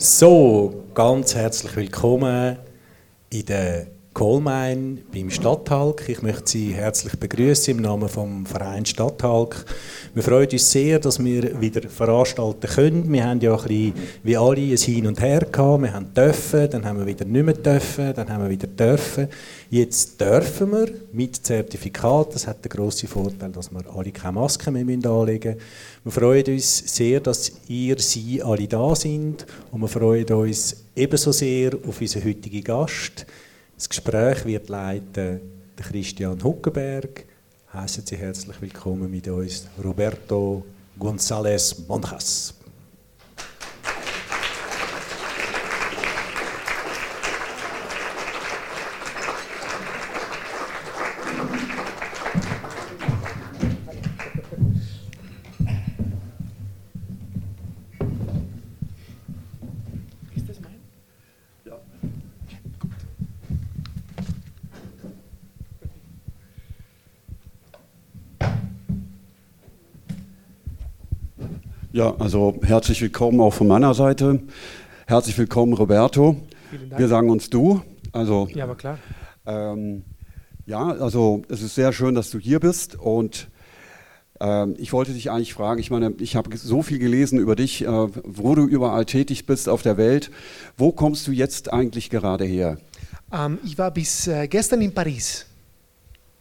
So, ganz herzlich willkommen in der Kohlmein beim Stadthalk. Ich möchte Sie herzlich begrüßen im Namen vom Verein Stadthalk. Wir freuen uns sehr, dass wir wieder veranstalten können. Wir haben ja ein bisschen wie alle ein Hin und Her gehabt. Wir haben dürfen, dann haben wir wieder nicht mehr dürfen, dann haben wir wieder dürfen. Jetzt dürfen wir mit Zertifikat. Das hat den grossen Vorteil, dass wir alle keine Maske mehr anlegen müssen. Wir freuen uns sehr, dass ihr, Sie alle da sind und wir freuen uns ebenso sehr auf unseren heutigen Gast. Das Gespräch wird leiten der Christian Huckenberg. Heißen Sie herzlich willkommen mit uns, Roberto González Monjas. Ja, also herzlich willkommen auch von meiner Seite. Herzlich willkommen, Roberto. Wir sagen uns du. Also, ja, aber klar. Ähm, ja, also es ist sehr schön, dass du hier bist und ähm, ich wollte dich eigentlich fragen, ich meine, ich habe so viel gelesen über dich, äh, wo du überall tätig bist auf der Welt. Wo kommst du jetzt eigentlich gerade her? Ähm, ich war bis äh, gestern in Paris.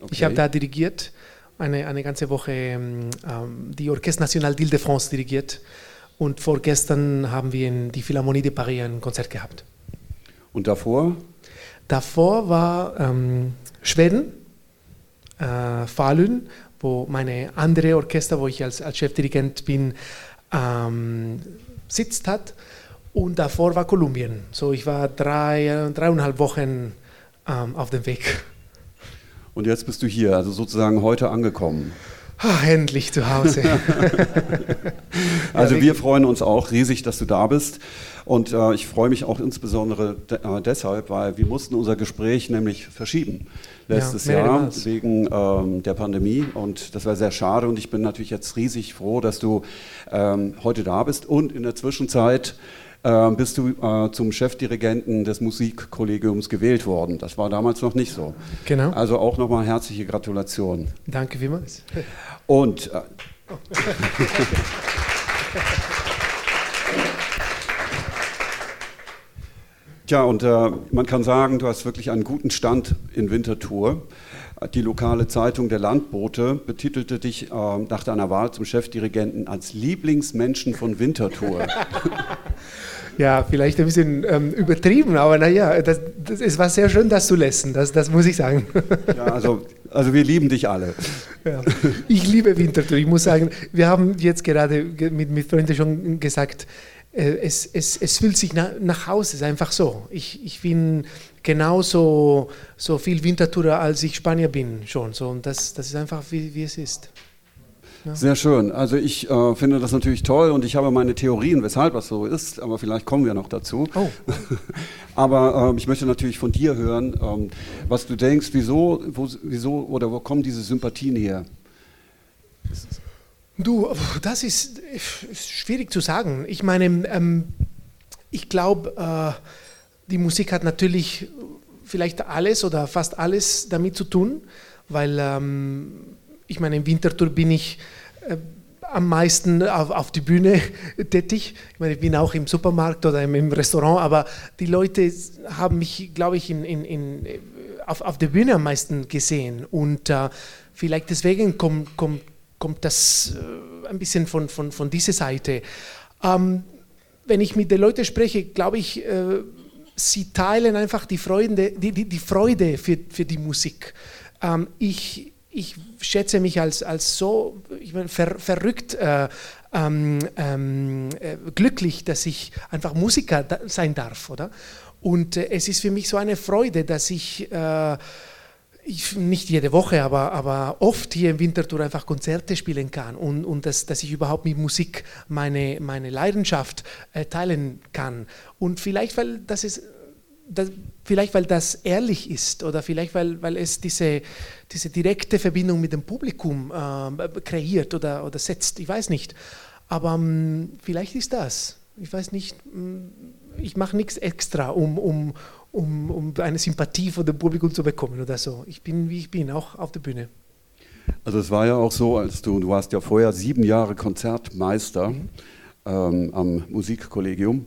Okay. Ich habe da dirigiert eine, eine ganze Woche ähm, ähm, die Orchestre National d'Île-de-France dirigiert und vorgestern haben wir in die Philharmonie de Paris ein Konzert gehabt. Und davor? Davor war ähm, Schweden, äh, Falun, wo meine andere Orchester, wo ich als, als Chefdirigent bin, ähm, sitzt hat. Und davor war Kolumbien. So, ich war drei, dreieinhalb Wochen ähm, auf dem Weg. Und jetzt bist du hier, also sozusagen heute angekommen. Ach, endlich zu Hause. also wir freuen uns auch riesig, dass du da bist. Und äh, ich freue mich auch insbesondere de äh, deshalb, weil wir mussten unser Gespräch nämlich verschieben letztes ja, Jahr wegen ähm, der Pandemie. Und das war sehr schade. Und ich bin natürlich jetzt riesig froh, dass du ähm, heute da bist und in der Zwischenzeit bist du äh, zum Chefdirigenten des Musikkollegiums gewählt worden. Das war damals noch nicht so. Genau. Also auch nochmal herzliche Gratulation. Danke vielmals. Und. Äh, Tja, und äh, man kann sagen, du hast wirklich einen guten Stand in Winterthur. Die lokale Zeitung Der Landbote betitelte dich äh, nach deiner Wahl zum Chefdirigenten als Lieblingsmenschen von Winterthur. ja, vielleicht ein bisschen ähm, übertrieben, aber naja, das, das, es war sehr schön, das zu lesen, das, das muss ich sagen. ja, also, also wir lieben dich alle. Ja, ich liebe Winterthur. Ich muss sagen, wir haben jetzt gerade mit, mit Freunden schon gesagt, äh, es, es, es fühlt sich nach, nach Hause, es ist einfach so. Ich, ich bin genauso so viel Wintertourer, als ich Spanier bin schon. So, und das, das ist einfach, wie, wie es ist. Ja. Sehr schön. Also ich äh, finde das natürlich toll und ich habe meine Theorien, weshalb das so ist, aber vielleicht kommen wir noch dazu. Oh. aber äh, ich möchte natürlich von dir hören, ähm, was du denkst, wieso, wo, wieso oder wo kommen diese Sympathien her? Du, das ist, ist schwierig zu sagen. Ich meine, ähm, ich glaube, äh, die Musik hat natürlich vielleicht alles oder fast alles damit zu tun, weil ähm, ich meine, im Wintertour bin ich äh, am meisten auf, auf die Bühne tätig. Ich meine, ich bin auch im Supermarkt oder im, im Restaurant, aber die Leute haben mich, glaube ich, in, in, in, auf, auf der Bühne am meisten gesehen. Und äh, vielleicht deswegen kommt, kommt, kommt das äh, ein bisschen von, von, von dieser Seite. Ähm, wenn ich mit den Leuten spreche, glaube ich, äh, sie teilen einfach die Freude, die, die, die Freude für, für die Musik. Ähm, ich, ich schätze mich als, als so ich meine, ver, verrückt äh, ähm, ähm, äh, glücklich, dass ich einfach Musiker da, sein darf, oder? Und äh, es ist für mich so eine Freude, dass ich, äh, ich nicht jede Woche, aber, aber oft hier im Winterthur einfach Konzerte spielen kann und, und dass, dass ich überhaupt mit Musik meine, meine Leidenschaft äh, teilen kann. Und vielleicht, weil das ist das, vielleicht weil das ehrlich ist oder vielleicht weil, weil es diese, diese direkte Verbindung mit dem Publikum äh, kreiert oder, oder setzt, ich weiß nicht. Aber ähm, vielleicht ist das. Ich weiß nicht, ähm, ich mache nichts extra, um, um, um, um eine Sympathie von dem Publikum zu bekommen oder so. Ich bin, wie ich bin, auch auf der Bühne. Also es war ja auch so, als du, du warst ja vorher sieben Jahre Konzertmeister mhm. ähm, am Musikkollegium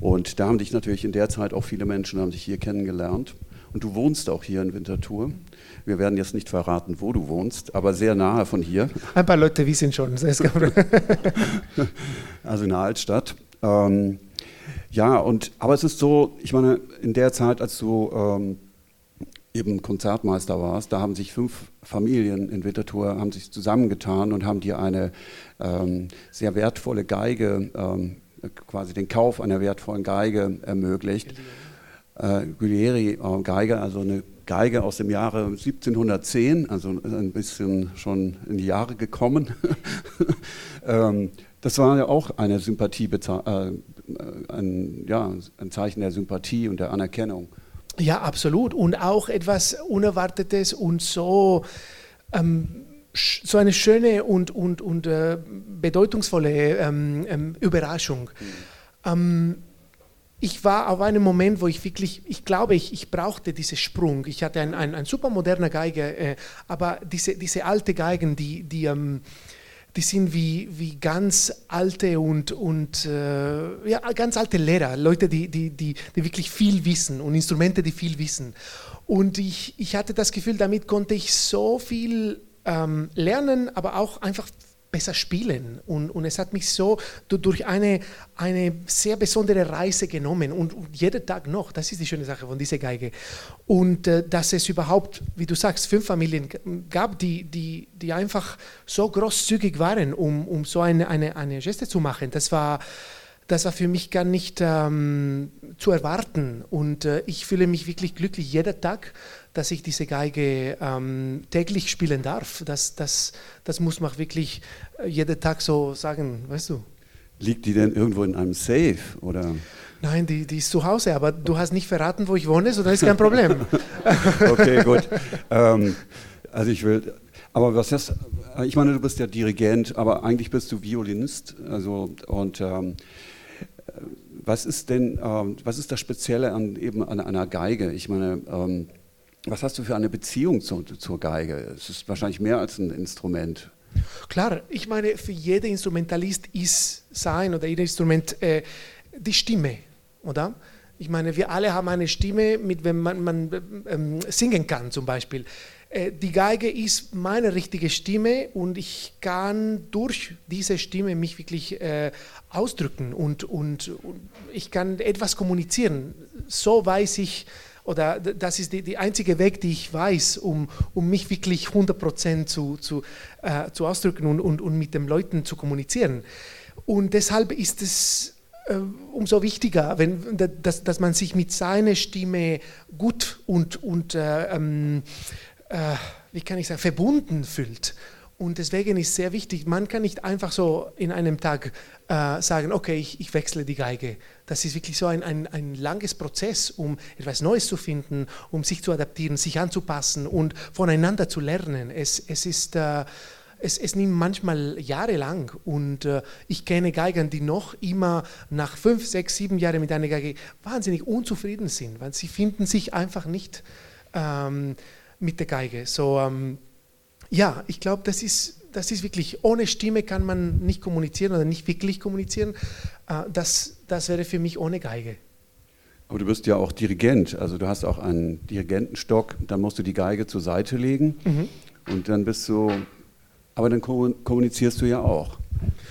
und da haben dich natürlich in der Zeit auch viele Menschen haben dich hier kennengelernt und du wohnst auch hier in Winterthur. Wir werden jetzt nicht verraten, wo du wohnst, aber sehr nahe von hier. Ein paar Leute wissen schon. also in der Altstadt. Ähm, ja, und, aber es ist so, ich meine, in der Zeit, als du ähm, eben Konzertmeister warst, da haben sich fünf Familien in Winterthur haben sich zusammengetan und haben dir eine ähm, sehr wertvolle Geige, ähm, quasi den Kauf einer wertvollen Geige ermöglicht. Äh, Guglieri-Geige, also eine Geige aus dem Jahre 1710, also ein bisschen schon in die Jahre gekommen. ähm, das war ja auch eine Sympathie, äh, ein, ja, ein Zeichen der Sympathie und der Anerkennung. Ja, absolut. Und auch etwas Unerwartetes und so, ähm, so eine schöne und, und, und äh, bedeutungsvolle ähm, ähm, Überraschung. Mhm. ich war auf einem Moment, wo ich wirklich, ich glaube, ich, ich brauchte diesen Sprung. Ich hatte ein, ein, ein super moderner Geige, äh, aber diese, diese alte Geigen, die, die ähm, die sind wie, wie ganz alte und, und äh, ja, ganz alte Lehrer, Leute, die, die, die, die wirklich viel wissen und Instrumente, die viel wissen. Und ich, ich hatte das Gefühl, damit konnte ich so viel ähm, lernen, aber auch einfach besser spielen. Und, und es hat mich so durch eine, eine sehr besondere Reise genommen und, und jeden Tag noch. Das ist die schöne Sache von dieser Geige. Und äh, dass es überhaupt, wie du sagst, fünf Familien gab, die, die, die einfach so großzügig waren, um, um so eine, eine, eine Geste zu machen. Das war das war für mich gar nicht ähm, zu erwarten. Und äh, ich fühle mich wirklich glücklich jeden Tag, dass ich diese Geige ähm, täglich spielen darf. Das, das, das muss man wirklich äh, jeden Tag so sagen, weißt du. Liegt die denn irgendwo in einem Safe? Oder? Nein, die, die ist zu Hause, aber du hast nicht verraten, wo ich wohne, so dann ist kein Problem. okay, gut. Ähm, also ich will, aber was das, ich meine, du bist ja Dirigent, aber eigentlich bist du Violinist. Also, und ähm, was ist denn, ähm, was ist das Spezielle an eben an einer Geige? Ich meine, ähm, was hast du für eine Beziehung zu, zur Geige? Es ist wahrscheinlich mehr als ein Instrument. Klar, ich meine, für jeden Instrumentalist ist sein oder jedes Instrument äh, die Stimme, oder? Ich meine, wir alle haben eine Stimme, mit wenn man, man ähm, singen kann zum Beispiel. Äh, die Geige ist meine richtige Stimme und ich kann durch diese Stimme mich wirklich äh, ausdrücken und, und, und, ich kann etwas kommunizieren. So weiß ich, oder das ist die einzige Weg, die ich weiß, um, um mich wirklich 100% zu, zu, äh, zu ausdrücken und, und, und mit den Leuten zu kommunizieren. Und deshalb ist es äh, umso wichtiger, wenn, dass, dass man sich mit seiner Stimme gut und, und äh, ähm, äh, wie kann ich sagen, verbunden fühlt. Und deswegen ist sehr wichtig, man kann nicht einfach so in einem Tag äh, sagen, okay, ich, ich, wechsle die Geige. Das ist wirklich so ein, ein, ein langes Prozess, um etwas Neues zu finden, um sich zu adaptieren, sich anzupassen und voneinander zu lernen. Es, es ist... Äh, es, es, nimmt manchmal jahrelang und äh, ich kenne Geiger, die noch immer nach fünf, sechs, sieben Jahren mit einer Geige wahnsinnig unzufrieden sind, weil sie finden sich einfach nicht ähm, mit der Geige. So, ähm, ja, ich glaube, das ist, das ist wirklich, ohne Stimme kann man nicht kommunizieren oder nicht wirklich kommunizieren. Äh, das, das wäre für mich ohne Geige. Aber du bist ja auch Dirigent, also du hast auch einen Dirigentenstock, dann musst du die Geige zur Seite legen mhm. und dann bist du, aber dann kommunizierst du ja auch.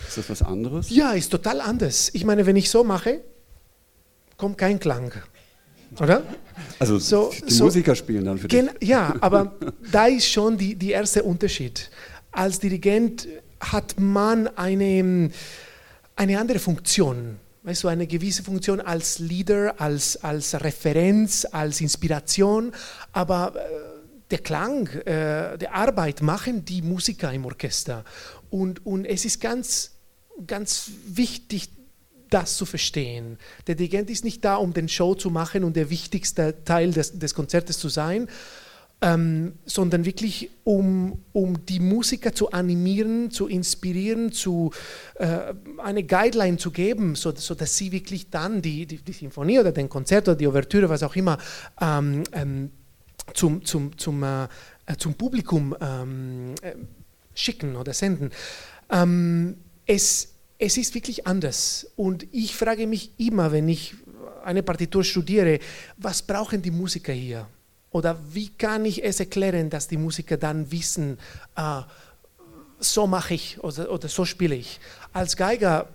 Ist das was anderes? Ja, ist total anders. Ich meine, wenn ich so mache, kommt kein Klang. Oder? Also so, die so, Musiker spielen dann für dich. Ja, aber da ist schon die, die erste Unterschied. Als Dirigent hat man eine, eine andere Funktion. Weißt du, eine gewisse Funktion als Leader, als, als Referenz, als Inspiration, aber äh, der Klang, äh, der Arbeit machen die Musiker im Orchester. Und, und es ist ganz, ganz wichtig, das zu verstehen. Der Dirigent ist nicht da, um den Show zu machen und der wichtigste Teil des, des Konzertes zu sein, ähm, sondern wirklich um, um die Musiker zu animieren, zu inspirieren, zu äh, eine Guideline zu geben, so, so sie wirklich dann die, die, die Sinfonie oder den Konzert oder die Ouvertüre, was auch immer, ähm, ähm, zum, zum, zum, äh, äh zum Publikum ähm, äh, schicken oder senden. Ähm, es, es ist wirklich anders. Und ich frage mich immer, wenn ich eine Partitur studiere, was brauchen die Musiker hier? Oder wie kann ich es erklären, dass die Musiker dann wissen, äh, so mache ich oder, oder so spiele ich. Als Geiger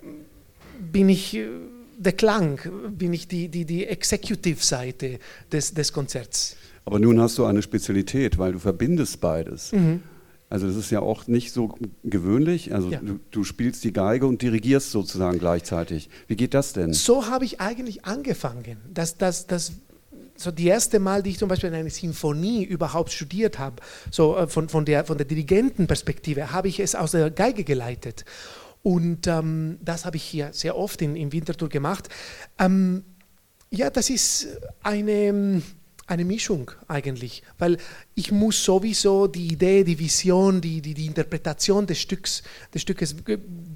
bin ich äh, der Klang, bin ich die, die, die Executive-Seite des, des Konzerts. Aber nun hast du eine Spezialität, weil du verbindest beides. Mhm. Also das ist ja auch nicht so gewöhnlich. Also ja. du, du, spielst die Geige und dirigierst sozusagen gleichzeitig. Wie geht das denn? So habe ich eigentlich angefangen. Das, das, das so die erste Mal, die ich zum Beispiel eine Sinfonie überhaupt studiert habe, so äh, von, von, der, von der Dirigentenperspektive, habe ich es aus der Geige geleitet. Und ähm, das habe ich hier sehr oft in, in Winterthur gemacht. Ähm, ja, das ist eine, eine Mischung eigentlich, weil ich muss sowieso die Idee, die Vision, die, die, die Interpretation des Stücks, des Stückes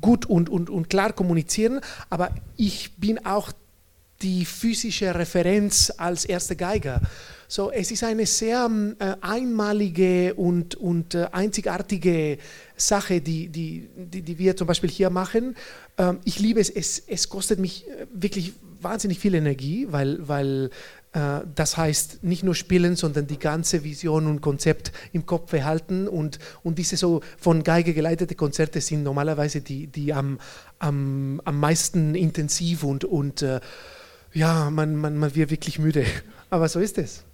gut und, und, und klar kommunizieren, aber ich bin auch die physische Referenz als erster Geiger. So, es ist eine sehr äh, einmalige und, und äh, einzigartige Sache, die, die, die, die, wir zum Beispiel hier machen. Ähm, ich liebe es, es, es kostet mich äh, wirklich wahnsinnig viel Energie, weil, weil das heißt nicht nur spielen, sondern die ganze Vision und Konzept im Kopf behalten. Und, und diese so von Geige geleitete Konzerte sind normalerweise die, die am, am, am meisten intensiv und, und äh, ja, man, man, man wird wirklich müde. Aber so ist es.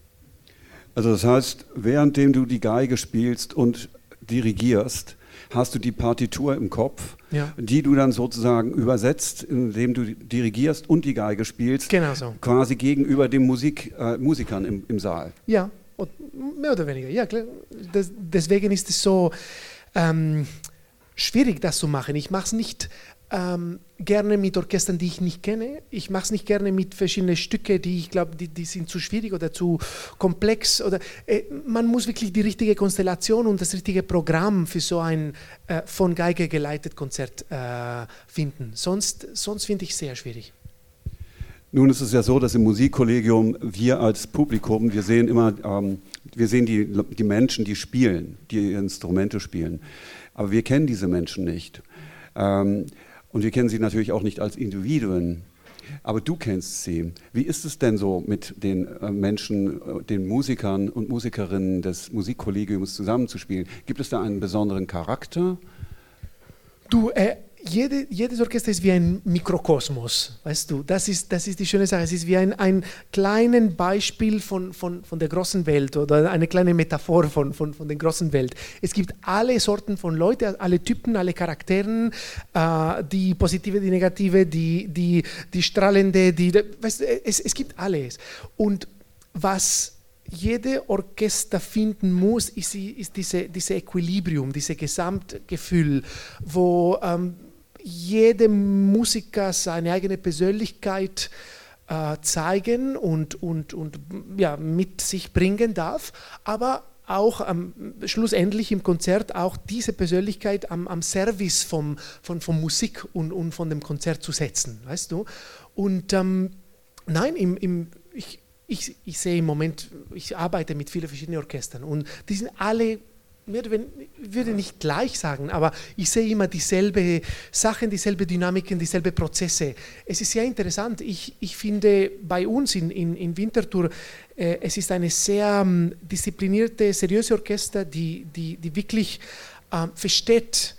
Also das heißt, währenddem du die Geige spielst und dirigierst, hast du die Partitur im Kopf, ja. die du dann sozusagen übersetzt, indem du dirigierst und die Geige spielst, genau so. quasi gegenüber den Musik, äh, Musikern im, im Saal. Ja, mehr oder weniger. Ja, klar. Das, deswegen ist es so ähm, schwierig, das zu machen. Ich mache es nicht ähm, gerne mit Orchestern, die ich nicht kenne. Ich mache es nicht gerne mit verschiedenen Stücken, die ich glaube, die, die, sind zu schwierig oder zu komplex. Oder, äh, man muss wirklich die richtige Konstellation und das richtige Programm für so ein äh, von Geige geleitet Konzert äh, finden. Sonst, sonst finde ich es sehr schwierig. Nun ist es ja so, dass im Musikkollegium wir als Publikum, wir sehen immer, ähm, wir sehen die, die Menschen, die spielen, die Instrumente spielen. Aber wir kennen diese Menschen nicht. Ähm, und wir kennen sie natürlich auch nicht als Individuen. Aber du kennst sie. Wie ist es denn so mit den äh, Menschen, äh, den Musikern und Musikerinnen des Musikkollegiums zusammenzuspielen? Gibt es da einen besonderen Charakter? Du, äh, jede, jedes Orchester ist wie ein Mikrokosmos, weißt du. Das ist, das ist die schöne Sache. Es ist wie ein, ein kleines Beispiel von, von, von der großen Welt oder eine kleine Metaphor von, von, von der großen Welt. Es gibt alle Sorten von Leuten, alle Typen, alle Charakteren, äh, die positive, die negative, die, die, die strahlende, die, weißt du, es, es gibt alles. Und was jede Orchester finden muss, ist, ist diese, diese Equilibrium, dieses Gesamtgefühl, wo ähm, jeder Musiker seine eigene Persönlichkeit äh, zeigen und, und, und ja, mit sich bringen darf, aber auch ähm, schlussendlich im Konzert auch diese Persönlichkeit am, am Service vom, von, von Musik und, und von dem Konzert zu setzen, weißt du? Und ähm, nein, im, im, ich, ich, ich sehe im Moment, ich arbeite mit vielen verschiedenen Orchestern und die sind alle ich würde nicht gleich sagen, aber ich sehe immer dieselbe Sachen, dieselbe Dynamiken, dieselbe Prozesse. Es ist sehr interessant. Ich, ich finde bei uns in, in, in Winterthur, äh, es ist eine sehr ähm, disziplinierte, seriöse Orchester, die, die, die wirklich äh, versteht,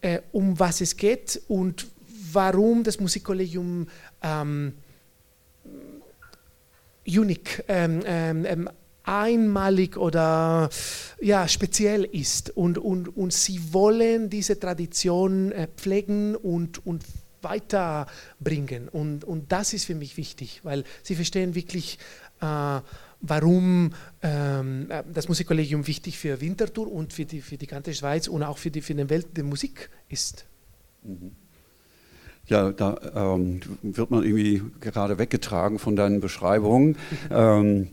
äh, um was es geht und warum das Musikkollegium ähm, unique, ähm, ähm, einmalig oder ja, speziell ist. Und, und, und sie wollen diese Tradition äh, pflegen und, und weiterbringen. Und, und das ist für mich wichtig, weil sie verstehen wirklich, äh, warum ähm, äh, das Musikkollegium wichtig für Winterthur und für die, für die ganze Schweiz und auch für die, für die Welt der Musik ist. Mhm. Ja, da ähm, wird man irgendwie gerade weggetragen von deinen Beschreibungen. ähm,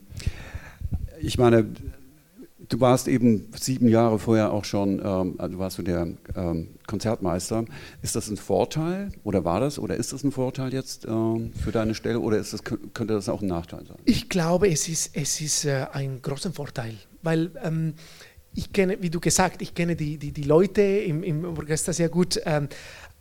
ich meine, Du warst eben sieben Jahre vorher auch schon, ähm, also warst du der ähm, Konzertmeister. Ist das ein Vorteil oder war das oder ist das ein Vorteil jetzt ähm, für deine Stelle oder ist das, könnte das auch ein Nachteil sein? Ich glaube, es ist, es ist äh, ein großer Vorteil, weil ähm, ich kenne, wie du gesagt, ich kenne die, die, die Leute im, im Orchester sehr gut, ähm,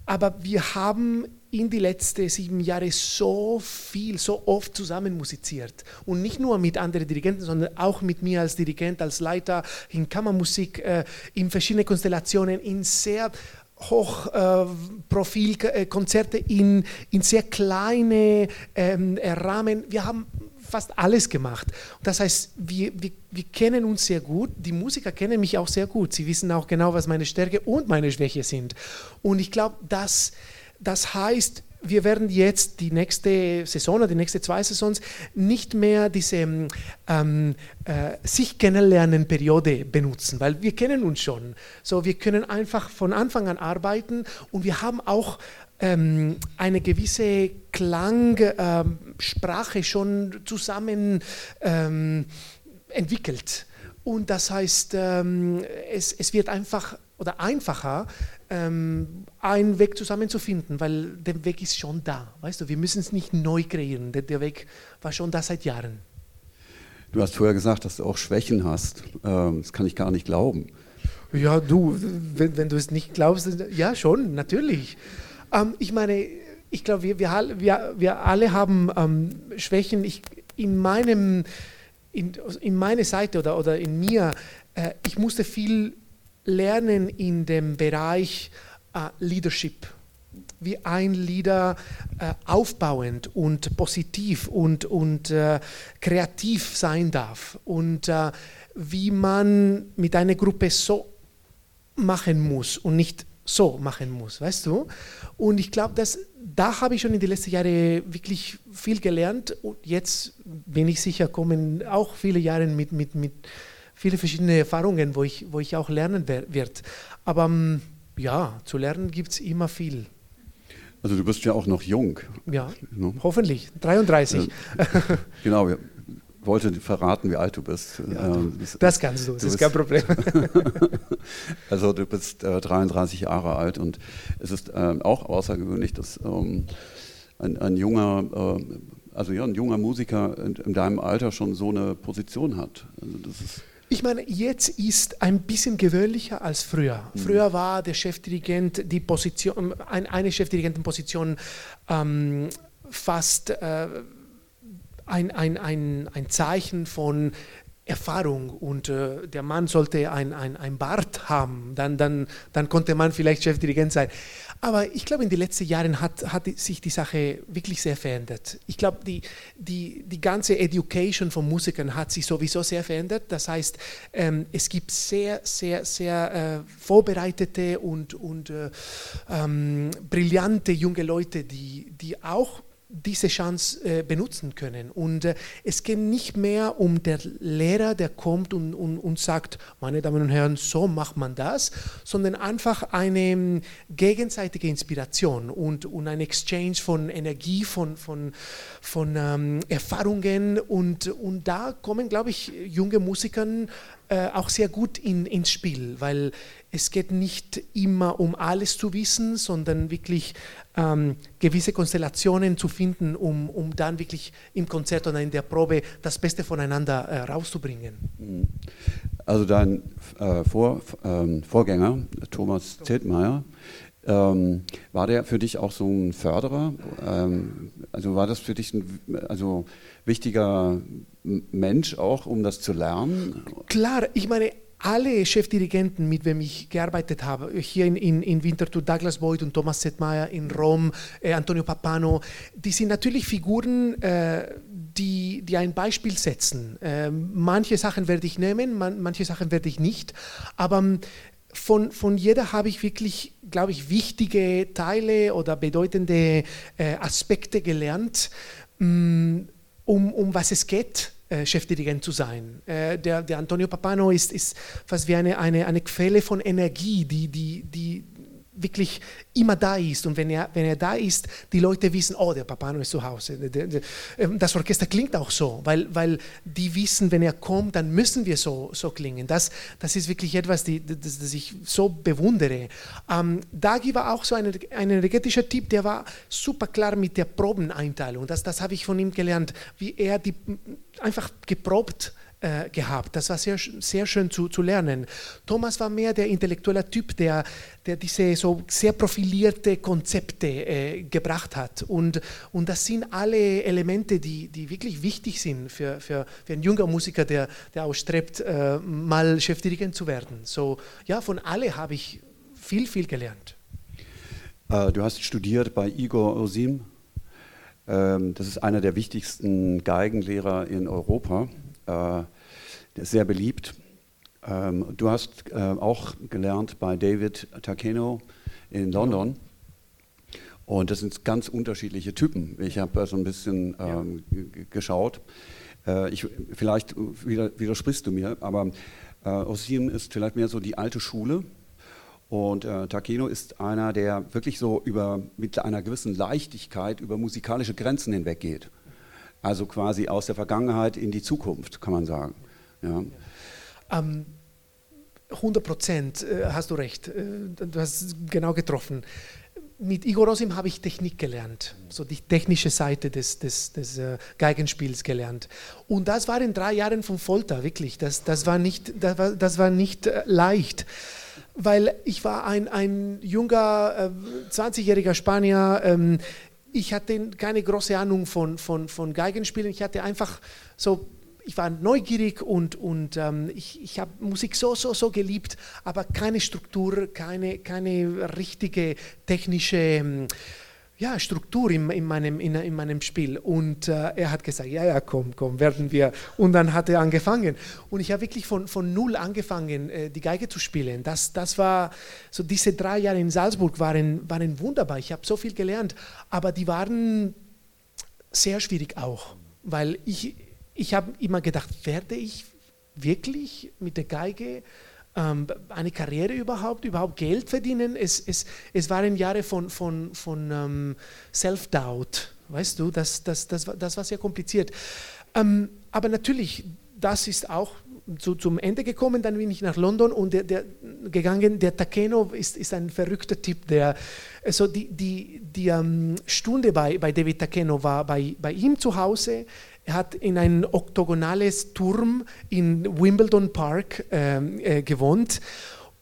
aber wir haben in die letzten sieben Jahre so viel, so oft zusammen musiziert. Und nicht nur mit anderen Dirigenten, sondern auch mit mir als Dirigent, als Leiter in Kammermusik, äh, in verschiedenen Konstellationen, in sehr Hochprofilkonzerte, äh, in, in sehr kleine ähm, Rahmen. Wir haben fast alles gemacht. Das heißt, wir, wir, wir kennen uns sehr gut, die Musiker kennen mich auch sehr gut. Sie wissen auch genau, was meine Stärke und meine Schwäche sind. Und ich glaube, dass das heißt, wir werden jetzt die nächste Saison oder die nächste zwei Saisons nicht mehr diese ähm, äh, sich kennenlernen Periode benutzen, weil wir kennen uns schon. So, wir können einfach von Anfang an arbeiten und wir haben auch ähm, eine gewisse Klangsprache ähm, schon zusammen ähm, entwickelt. Und das heißt, ähm, es, es wird einfach oder einfacher, ähm, einen Weg zusammenzufinden, weil der Weg ist schon da. Weißt du, wir müssen es nicht neu kreieren. Der, der, Weg war schon da seit Jahren. Du hast vorher gesagt, dass du auch Schwächen hast. Ähm, das kann ich gar nicht glauben. Ja, du, wenn, wenn du es nicht glaubst, ja schon, natürlich. Ähm, ich meine, ich glaube, wir, wir, wir, alle haben ähm, Schwächen. Ich, in meinem, in, in meine Seite oder, oder in mir, äh, ich musste viel lernen in dem Bereich äh, Leadership. Wie ein Leader äh, aufbauend und positiv und, und äh, kreativ sein darf. Und äh, wie man mit einer Gruppe so machen muss und nicht so machen muss, weißt du? Und ich glaube, dass da habe ich schon in den letzten Jahren wirklich viel gelernt. Und jetzt bin ich sicher, kommen auch viele Jahre mit, mit, mit viele verschiedene Erfahrungen, wo ich, wo ich auch lernen werde. Aber ähm, ja, zu lernen gibt es immer viel. Also du bist ja auch noch jung. Ja, no? hoffentlich, 33. Äh, genau, ich wollte verraten, wie alt du bist. Ja, ähm, das, kannst du, das ist kein Problem. also du bist äh, 33 Jahre alt und es ist äh, auch außergewöhnlich, dass ähm, ein, ein, junger, äh, also ja, ein junger Musiker in, in, deinem Alter schon so eine Position hat. Also das ist ich meine, jetzt ist ein bisschen gewöhnlicher als früher. Mhm. Früher war der Chefdirigent die Position, ein, eine Chefdirigentenposition ähm, fast äh, ein, ein, ein, ein Zeichen von Erfahrung und äh, der Mann sollte ein, ein, ein Bart haben, dann, dann, dann konnte man vielleicht Chefdirigent sein. Aber ich glaube, in den letzten Jahren hat, hat sich die Sache wirklich sehr verändert. Ich glaube, die, die, die ganze Education von Musikern hat sich sowieso sehr verändert. Das heißt, ähm, es gibt sehr, sehr, sehr äh, vorbereitete und, und äh, ähm, brillante junge Leute, die, die auch diese Chance äh, benutzen können. Und äh, es geht nicht mehr um den Lehrer, der kommt und, und, und sagt, meine Damen und Herren, so macht man das, sondern einfach eine ähm, gegenseitige Inspiration und, und ein Exchange von Energie, von, von, von ähm, Erfahrungen. Und, und da kommen, glaube ich, junge Musiker äh, auch sehr gut in, ins Spiel, weil es geht nicht immer um alles zu wissen, sondern wirklich ähm, gewisse Konstellationen zu finden, um, um dann wirklich im Konzert oder in der Probe das Beste voneinander äh, rauszubringen. Also dein äh, Vor, ähm, Vorgänger, Thomas Zeltmeier, ähm, war der für dich auch so ein Förderer? Ähm, also war das für dich ein also wichtiger Mensch auch, um das zu lernen? Klar, ich meine, alle Chefdirigenten, mit wem ich gearbeitet habe, hier in, in, in Winterthur, Douglas Boyd und Thomas Settmeyer, in Rom, äh, Antonio Papano, die sind natürlich Figuren, äh, die, die ein Beispiel setzen. Äh, manche Sachen werde ich nehmen, man, manche Sachen werde ich nicht, aber ähm, von, von jeder habe ich wirklich, glaube ich, wichtige Teile oder bedeutende äh, Aspekte gelernt, mh, mm, um, um was es geht äh, Chefdirigent zu sein. Äh, der, der Antonio Papano ist, ist fast wie eine, eine, eine Quelle von Energie, die, die, die, wirklich immer da ist. Und wenn er, wenn er da ist, die Leute wissen, oh, der Papa ist zu Hause. Ähm, das Orchester klingt auch so, weil, weil die wissen, wenn er kommt, dann müssen wir so, so klingen. Das, das ist wirklich etwas, die, das, das ich so bewundere. Ähm, Dagi war auch so ein, ein energetischer Typ, der war super klar mit der Probeneinteilung. Das, das habe ich von ihm gelernt, wie er die einfach geprobt äh, gehabt. Das war sehr, sehr schön zu, zu lernen. Thomas war mehr der intellektuelle Typ, der, der diese so sehr profilierte Konzepte äh, gebracht hat. Und, und das sind alle Elemente, die, die wirklich wichtig sind für, für, für einen jungen Musiker, der, der ausstrebt, äh, mal Chefdirigent zu werden. So, ja, von alle habe ich viel, viel gelernt. Äh, du hast studiert bei Igor Osim. Ähm, das ist einer der wichtigsten Geigenlehrer in Europa. Äh, der ist sehr beliebt. Ähm, du hast äh, auch gelernt bei David Takeno in London. Und das sind ganz unterschiedliche Typen. Ich habe so ein bisschen ähm, geschaut. Äh, ich, vielleicht widersprichst du mir, aber äh, Osim ist vielleicht mehr so die alte Schule. Und äh, Takeno ist einer, der wirklich so über, mit einer gewissen Leichtigkeit über musikalische Grenzen hinweggeht. Also quasi aus der Vergangenheit in die Zukunft, kann man sagen. Ja. Ähm, 100 Prozent äh, hast du recht. Äh, du hast genau getroffen. Mit Igor Rosim habe ich Technik gelernt, so die technische Seite des, des, des äh, Geigenspiels gelernt. Und das waren drei Jahre von Folter, wirklich. Das, das war nicht, das war, das war nicht leicht weil ich war ein, ein junger, äh, 20-jähriger Spanier, ähm, ich hatte keine große Ahnung von, von, von Geigenspielen. Ich hatte einfach so, ich war neugierig und, und ähm, ich, ich habe Musik so, so, so geliebt, aber keine Struktur, keine, keine richtige technische ähm, ja, Struktur in, in, meinem, in, in meinem Spiel. Und äh, er hat gesagt, ja, ja, komm, komm, werden wir. Und dann hat er angefangen. Und ich habe wirklich von, von null angefangen, äh, die Geige zu spielen. Das, das war, so diese drei Jahre in Salzburg waren, waren wunderbar. Ich habe so viel gelernt, aber die waren sehr schwierig auch, weil ich, ich habe immer gedacht, werde ich wirklich mit der Geige ähm, eine Karriere überhaupt, überhaupt Geld verdienen. Es, es, es waren Jahre von, von, von ähm, Self-Doubt, weißt du, das, das, das, das war sehr kompliziert. Ähm, aber natürlich, das ist auch zu, zum Ende gekommen, dann bin ich nach London und der, der gegangen, der Takeno ist, ist ein verrückter Typ, der, also die, die, die ähm, Stunde bei, bei David Takeno war bei, bei ihm zu Hause, er hat in ein oktogonales Turm in Wimbledon Park ähm, äh, gewohnt.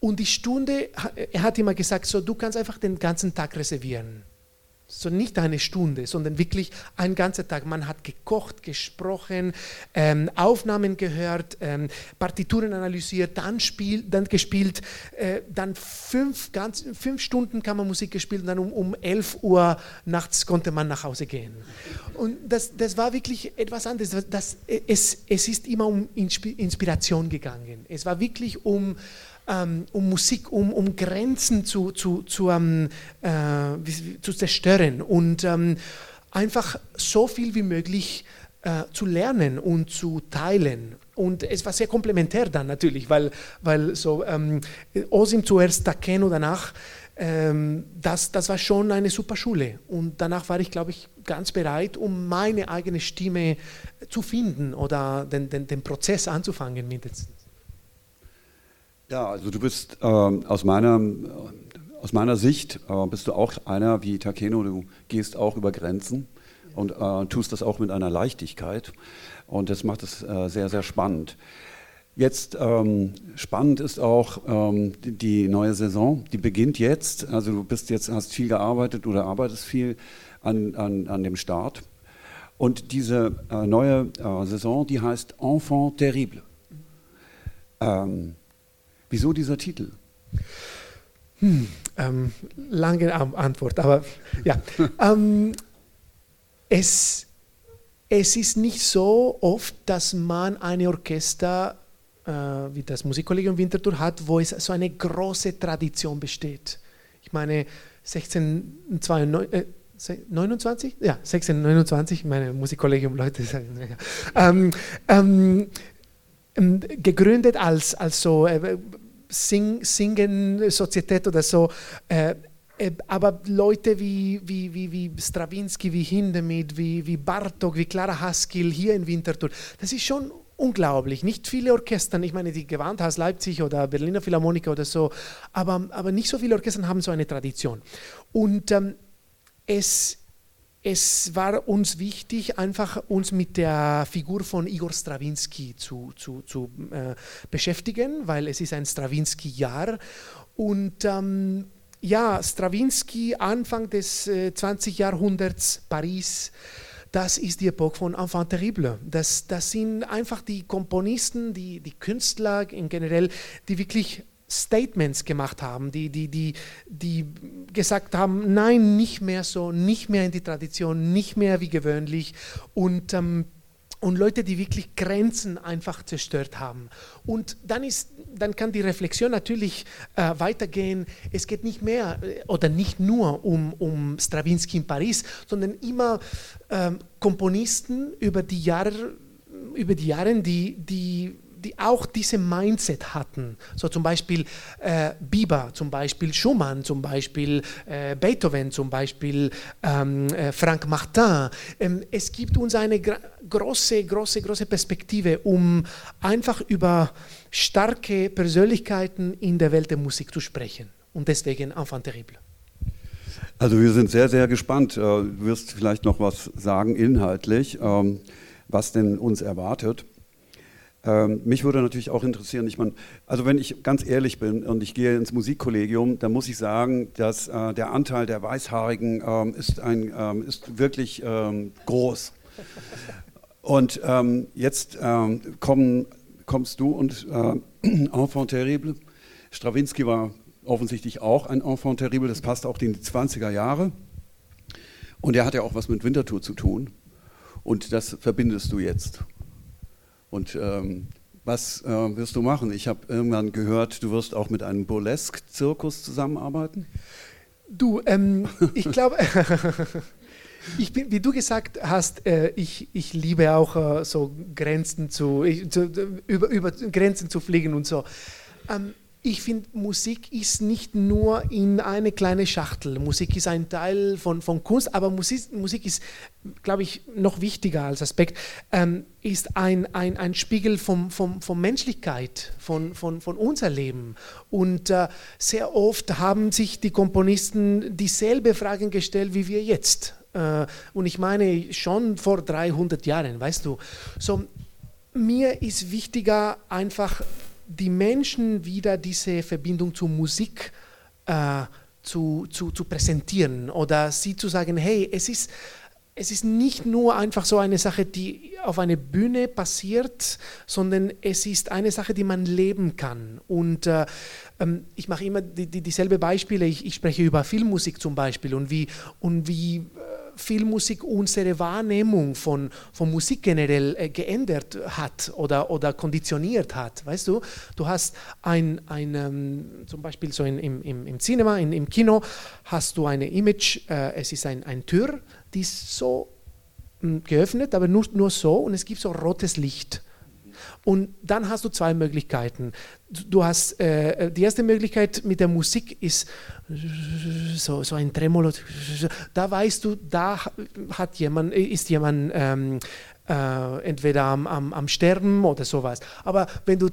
Und die Stunde, er hat immer gesagt, so, du kannst einfach den ganzen Tag reservieren. So nicht eine Stunde, sondern wirklich ein ganzer Tag. Man hat gekocht, gesprochen, ähm, Aufnahmen gehört, ähm, Partituren analysiert, dann, spiel, dann gespielt, äh, dann fünf, ganz, fünf Stunden Kammermusik gespielt und dann um, um 11 Uhr nachts konnte man nach Hause gehen. Und das, das war wirklich etwas anderes. Das, es, es ist immer um Inspiration gegangen. Es war wirklich um ähm, um Musik, um, um Grenzen zu, zu, zu, ähm, äh, zu zerstören und ähm, einfach so viel wie möglich äh, zu lernen und zu teilen. Und es war sehr komplementär dann natürlich, weil, weil so ähm, Osim zuerst, Takeno danach, ähm, das, das war schon eine super Schule. Und danach war ich, glaube ich, ganz bereit, um meine eigene Stimme zu finden oder den, den, den Prozess anzufangen mindestens. Ja, also du bist ähm, aus, meiner, aus meiner Sicht, äh, bist du auch einer wie Takeno, du gehst auch über Grenzen und äh, tust das auch mit einer Leichtigkeit und das macht es äh, sehr, sehr spannend. Jetzt ähm, spannend ist auch ähm, die neue Saison, die beginnt jetzt. Also du bist jetzt, hast viel gearbeitet oder arbeitest viel an, an, an dem Start. Und diese äh, neue äh, Saison, die heißt Enfant terrible. Ähm, Wieso dieser Titel? Hm, ähm, lange Antwort, aber ja. ähm, es, es ist nicht so oft, dass man ein Orchester äh, wie das Musikkollegium Winterthur hat, wo es so eine große Tradition besteht. Ich meine, 1629, äh, 29? Ja, 1629, meine Musikkollegium-Leute sagen. Ja. Ähm, ähm, gegründet als, als so äh, Sing, Singen-Sozietät oder so. Äh, äh, aber Leute wie, wie, wie, wie Stravinsky, wie Hindemith, wie, wie Bartok, wie Clara Haskell hier in Winterthur, das ist schon unglaublich. Nicht viele Orchester, ich meine die Gewandhaus Leipzig oder Berliner Philharmoniker oder so, aber, aber nicht so viele Orchester haben so eine Tradition. Und ähm, es, es war uns wichtig, einfach uns mit der Figur von Igor Strawinski zu, zu, zu äh, beschäftigen, weil es ist ein Strawinski-Jahr. Und ähm, ja, Strawinski, Anfang des äh, 20. Jahrhunderts, Paris, das ist die Epoche von Enfant terrible. Das, das sind einfach die Komponisten, die, die Künstler in generell, die wirklich Statements gemacht haben, die, die, die, die gesagt haben, nein, nicht mehr so, nicht mehr in die Tradition, nicht mehr wie gewöhnlich. Und ähm, und Leute, die wirklich Grenzen einfach zerstört haben. Und dann, ist, dann kann die Reflexion natürlich äh, weitergehen. Es geht nicht mehr äh, oder nicht nur um, um Stravinsky in Paris, sondern immer äh, Komponisten über die Jahre, über die Jahre die, die die auch diese Mindset hatten. So zum Beispiel äh, Bieber, zum Beispiel Schumann, zum Beispiel äh, Beethoven, zum Beispiel ähm, äh, Frank Martin. Ähm, es gibt uns eine große, große, große Perspektive, um einfach über starke Persönlichkeiten in der Welt der Musik zu sprechen. Und deswegen Enfant terrible. Also wir sind sehr, sehr gespannt. Äh, du wirst vielleicht noch was sagen inhaltlich, ähm, was denn uns erwartet. Ähm, mich würde natürlich auch interessieren, ich meine, also wenn ich ganz ehrlich bin und ich gehe ins Musikkollegium, dann muss ich sagen, dass äh, der Anteil der Weißhaarigen ähm, ist, ein, ähm, ist wirklich ähm, groß. Und ähm, jetzt kommen, kommst du und äh, Enfant terrible. Stravinsky war offensichtlich auch ein Enfant terrible, das passt auch in die 20er Jahre. Und er hat ja auch was mit Winterthur zu tun. Und das verbindest du jetzt. Und ähm, was äh, wirst du machen? Ich habe irgendwann gehört, du wirst auch mit einem Burlesque-Zirkus zusammenarbeiten. Du, ähm, ich glaube, ich bin, wie du gesagt hast, äh, ich, ich liebe auch äh, so Grenzen zu, ich, zu, über, über Grenzen zu fliegen und so. Ähm, ich finde, Musik ist nicht nur in eine kleine Schachtel. Musik ist ein Teil von, von Kunst, aber Musik, Musik ist, glaube ich, noch wichtiger als Aspekt, ähm, ist ein, ein, ein Spiegel von vom, vom Menschlichkeit, von, von, von unser Leben. Und äh, sehr oft haben sich die Komponisten dieselbe Fragen gestellt wie wir jetzt. Äh, und ich meine schon vor 300 Jahren, weißt du. So, mir ist wichtiger einfach die Menschen wieder diese Verbindung zur Musik äh, zu, zu, zu präsentieren oder sie zu sagen, hey, es ist, es ist nicht nur einfach so eine Sache, die auf einer Bühne passiert, sondern es ist eine Sache, die man leben kann. Und äh, ähm, ich mache immer die, die, dieselbe Beispiele. Ich, ich, spreche über Filmmusik zum Beispiel und wie, und wie äh, Filmmusik unsere Wahrnehmung von, von Musik generell äh, geändert hat oder, oder konditioniert hat. Weißt du, du hast ein, ein ähm, zum Beispiel so in, im, im, im Cinema, in, im Kino, hast du eine Image, äh, es ist ein, ein Tür, die ist so mh, hm, geöffnet, aber nur, nur so und es gibt so rotes Licht. Und dann hast du zwei Möglichkeiten. Du hast äh, die erste Möglichkeit mit der Musik ist so, so ein Tremolo. Da weißt du, da hat jemand, ist jemand ähm, äh, entweder am, am, am Sterben oder sowas. Aber wenn du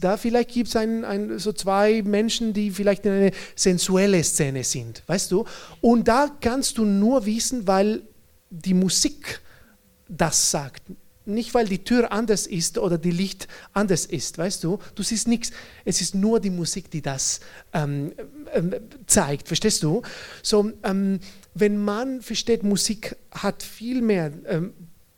da vielleicht gibt es ein, ein, so zwei Menschen, die vielleicht in eine sensuelle Szene sind, weißt du? Und da kannst du nur wissen, weil die Musik das sagt. Nicht, weil die Tür anders ist oder die Licht anders ist, weißt du? Du siehst nichts. Es ist nur die Musik, die das ähm, ähm, zeigt, verstehst du? So, ähm, wenn man versteht, Musik hat viel mehr ähm,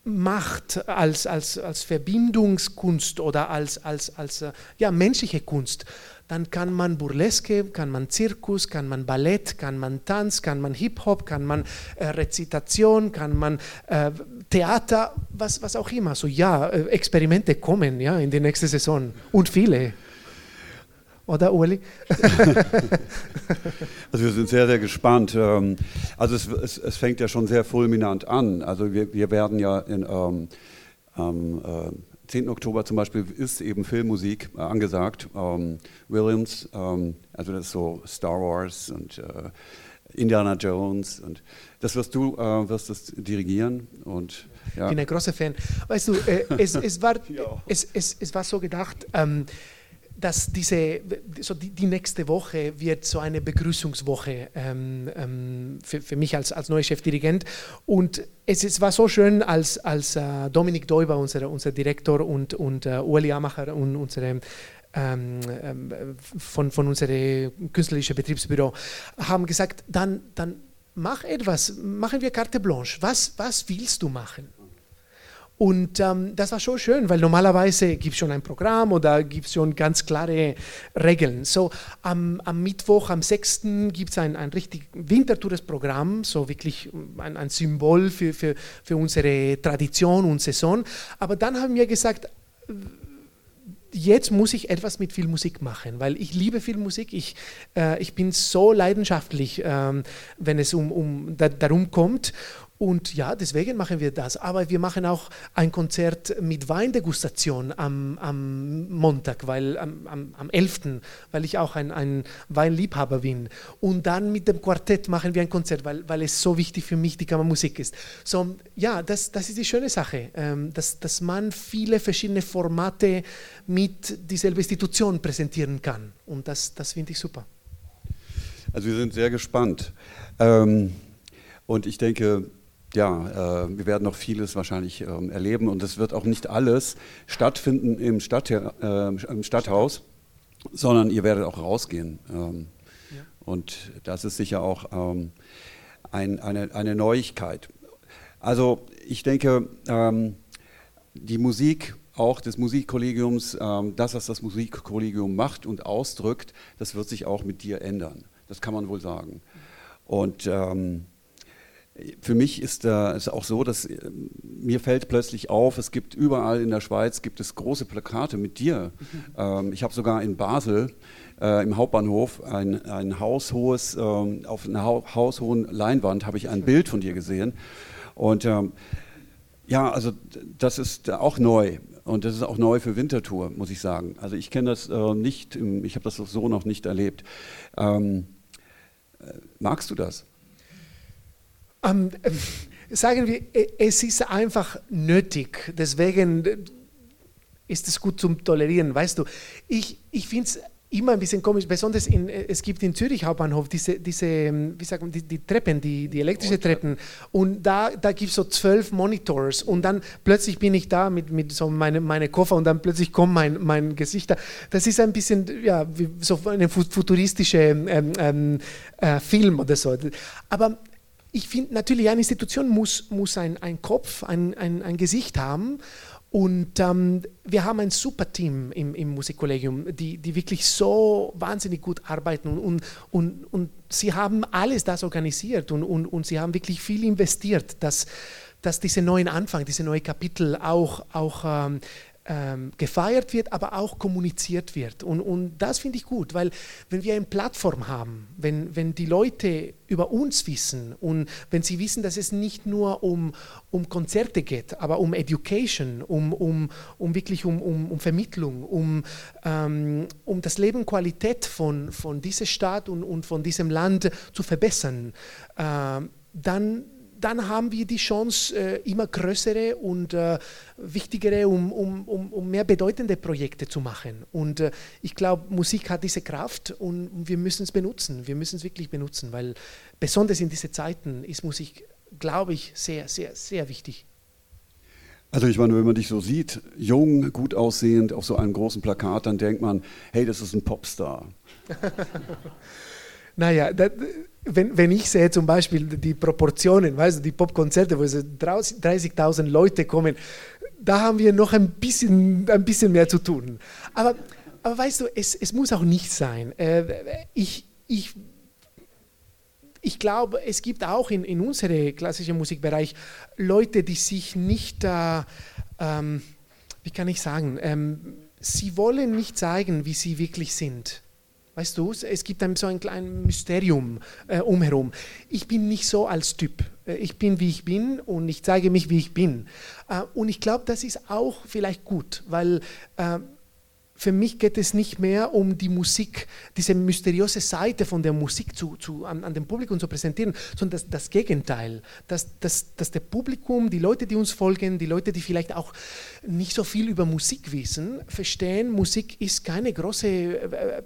Macht als, als, als Verbindungskunst oder als, als, als äh, ja, menschliche Kunst, dann kann man Burleske, kann man Zirkus, kann man Ballett, kann man Tanz, kann man Hip-Hop, kann man äh, Rezitation, kann man äh, Theater, was, was auch immer. So ja, äh, Experimente kommen ja, in die nächste Saison und viele. Oder Uli? also wir sind sehr, sehr gespannt. Ähm, also es, es, es, fängt ja schon sehr fulminant an. Also wir, wir werden ja in, ähm, am 10. Oktober zum Beispiel ist eben Filmmusik äh, angesagt. Ähm, Williams, ähm, also das ist so Star Wars und äh, Indiana Jones und das wirst du äh, wirst das dirigieren und ja. Ich bin ein großer Fan. Weißt du, äh, es, es, war, es, es, es war so gedacht, ähm, dass diese, so die, die, nächste Woche wird so eine Begrüßungswoche ähm, ähm, für, für, mich als, als neuer Chefdirigent. Und es, es war so schön, als, als äh, Dominik Deuber, unser, unser Direktor, und, und äh, Ueli Amacher und unsere ähm, ähm, von, von unserem künstlerischen Betriebsbüro haben gesagt, dann, dann mach etwas, machen wir Carte Blanche. Was, was willst du machen? Und ähm, das war schon schön, weil normalerweise gibt es schon ein Programm oder gibt es schon ganz klare Regeln. So am, am Mittwoch, am 6. gibt es ein, ein richtig wintertoures Programm, so wirklich ein, ein Symbol für, für, für unsere Tradition und Saison. Aber dann haben wir gesagt, jetzt muss ich etwas mit Filmmusik machen, weil ich liebe Filmmusik. Ich, äh, ich bin so leidenschaftlich, ähm, wenn es um, um da, darum kommt. Und ja, deswegen machen wir das. Aber wir machen auch ein Konzert mit Weindegustation am, am Montag, weil am, am, am 11., weil ich auch ein, ein Weinliebhaber bin. Und dann mit dem Quartett machen wir ein Konzert, weil, weil es so wichtig für mich die Kammermusik ist. So, ja, das, das ist die schöne Sache, ähm, dass, dass man viele verschiedene Formate mit dieselben Institution präsentieren kann. Und das, das finde ich super. Also wir sind sehr gespannt. Ähm, und ich denke, ja, äh, wir werden noch vieles wahrscheinlich ähm, erleben und es wird auch nicht alles stattfinden im, Stadt, äh, im Stadthaus, sondern ihr werdet auch rausgehen. Ähm, ja. Und das ist sicher auch ähm, ein, eine, eine Neuigkeit. Also ich denke, ähm, die Musik auch des Musikkollegiums, ähm, das, was das Musikkollegium macht und ausdrückt, das wird sich auch mit dir ändern. Das kann man wohl sagen. Und ähm, für mich ist es auch so, dass äh, mir fällt plötzlich auf, es gibt überall in der Schweiz gibt es große Plakate mit dir. Mhm. Ähm, ich habe sogar in Basel äh, im Hauptbahnhof ein, ein haushohes, ähm, auf einer haushohen Leinwand habe ich ein Bild von dir gesehen. Und ähm, ja, also das ist auch neu. Und das ist auch neu für Winterthur, muss ich sagen. Also ich kenne das äh, nicht, ich habe das so noch nicht erlebt. Ähm, äh, magst du das? Ähm, äh, sagen wir, äh, es ist einfach nötig. Deswegen äh, ist es gut zum Tolerieren, weißt du. Ich, ich finde es immer ein bisschen komisch, besonders in, es gibt in Zürich Hauptbahnhof diese, diese ähm, wie sagt man, die, die Treppen, die, die elektrische Treppen und da, da gibt es so zwölf Monitors und dann plötzlich bin ich da mit, mit so meine, meine Koffer und dann plötzlich kommt mein, mein Gesicht da. Das ist ein bisschen, ja, wie so ein futuristischer ähm, ähm, äh, Film oder so. Aber ich finde natürlich, eine Institution muss, muss ein, ein Kopf, ein, ein, ein Gesicht haben. Und ähm, wir haben ein super Team im, im Musikkollegium, die, die wirklich so wahnsinnig gut arbeiten und, und, und, sie haben alles das organisiert und, und, und sie haben wirklich viel investiert, dass, dass diese neuen Anfang, diese neue Kapitel auch, auch ähm, ähm, gefeiert wird, aber auch kommuniziert wird. Und, und das finde ich gut, weil wenn wir eine Plattform haben, wenn, wenn die Leute über uns wissen und wenn sie wissen, dass es nicht nur um, um Konzerte geht, aber um Education, um, um, um wirklich um, um, um Vermittlung, um, ähm, um das Leben Qualität von, von dieser Stadt und, und von diesem Land zu verbessern, äh, dann dann haben wir die Chance, äh, immer größere und äh, wichtigere, um, um, um, um, mehr bedeutende Projekte zu machen. Und äh, ich glaube, Musik hat diese Kraft und wir müssen es benutzen. Wir müssen es wirklich benutzen, weil besonders in diesen Zeiten ist Musik, glaube ich, sehr, sehr, sehr wichtig. Also ich meine, wenn man dich so sieht, jung, gut aussehend, auf so einem großen Plakat, dann denkt man, hey, das ist ein Popstar. naja, das, wenn, wenn ich sehe zum Beispiel die Proportionen, weißt du, die Popkonzerte, wo so 30.000 Leute kommen, da haben wir noch ein bisschen, ein bisschen mehr zu tun. Aber, aber weißt du, es, es muss auch nicht sein. Äh, ich, ich, ich glaube, es gibt auch in, in unserem klassischen Musikbereich Leute, die sich nicht, äh, ähm, wie kann ich sagen, ähm, sie wollen nicht zeigen, wie sie wirklich sind. Weißt du, es gibt dann so ein kleines Mysterium äh, umherum. Ich bin nicht so als Typ. Äh, ich bin, wie ich bin und ich zeige mich, wie ich bin. Äh, und ich glaube, das ist auch vielleicht gut, weil äh, für mich geht es nicht mehr um die Musik, diese mysteriöse Seite von der Musik zu, zu, an, an dem Publikum zu präsentieren, sondern das, das Gegenteil, dass, dass, dass der Publikum, die Leute, die uns folgen, die Leute, die vielleicht auch nicht so viel über Musik wissen, verstehen, Musik ist keine große, äh,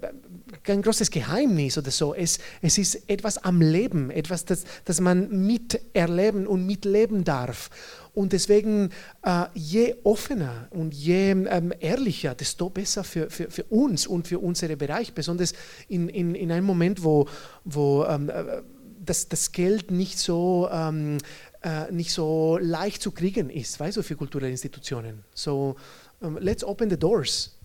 kein großes Geheimnis oder so. Es, es ist etwas am Leben, etwas, das, das man miterleben und mitleben darf. Und deswegen, äh, je offener und je ähm, ehrlicher, desto besser für, für, für uns und für unseren Bereich, besonders in, in, in einem Moment, wo, wo ähm, äh, das, das Geld nicht so, ähm, äh, nicht so leicht zu kriegen ist, weißt du, für kulturelle Institutionen. So, um, let's open the doors.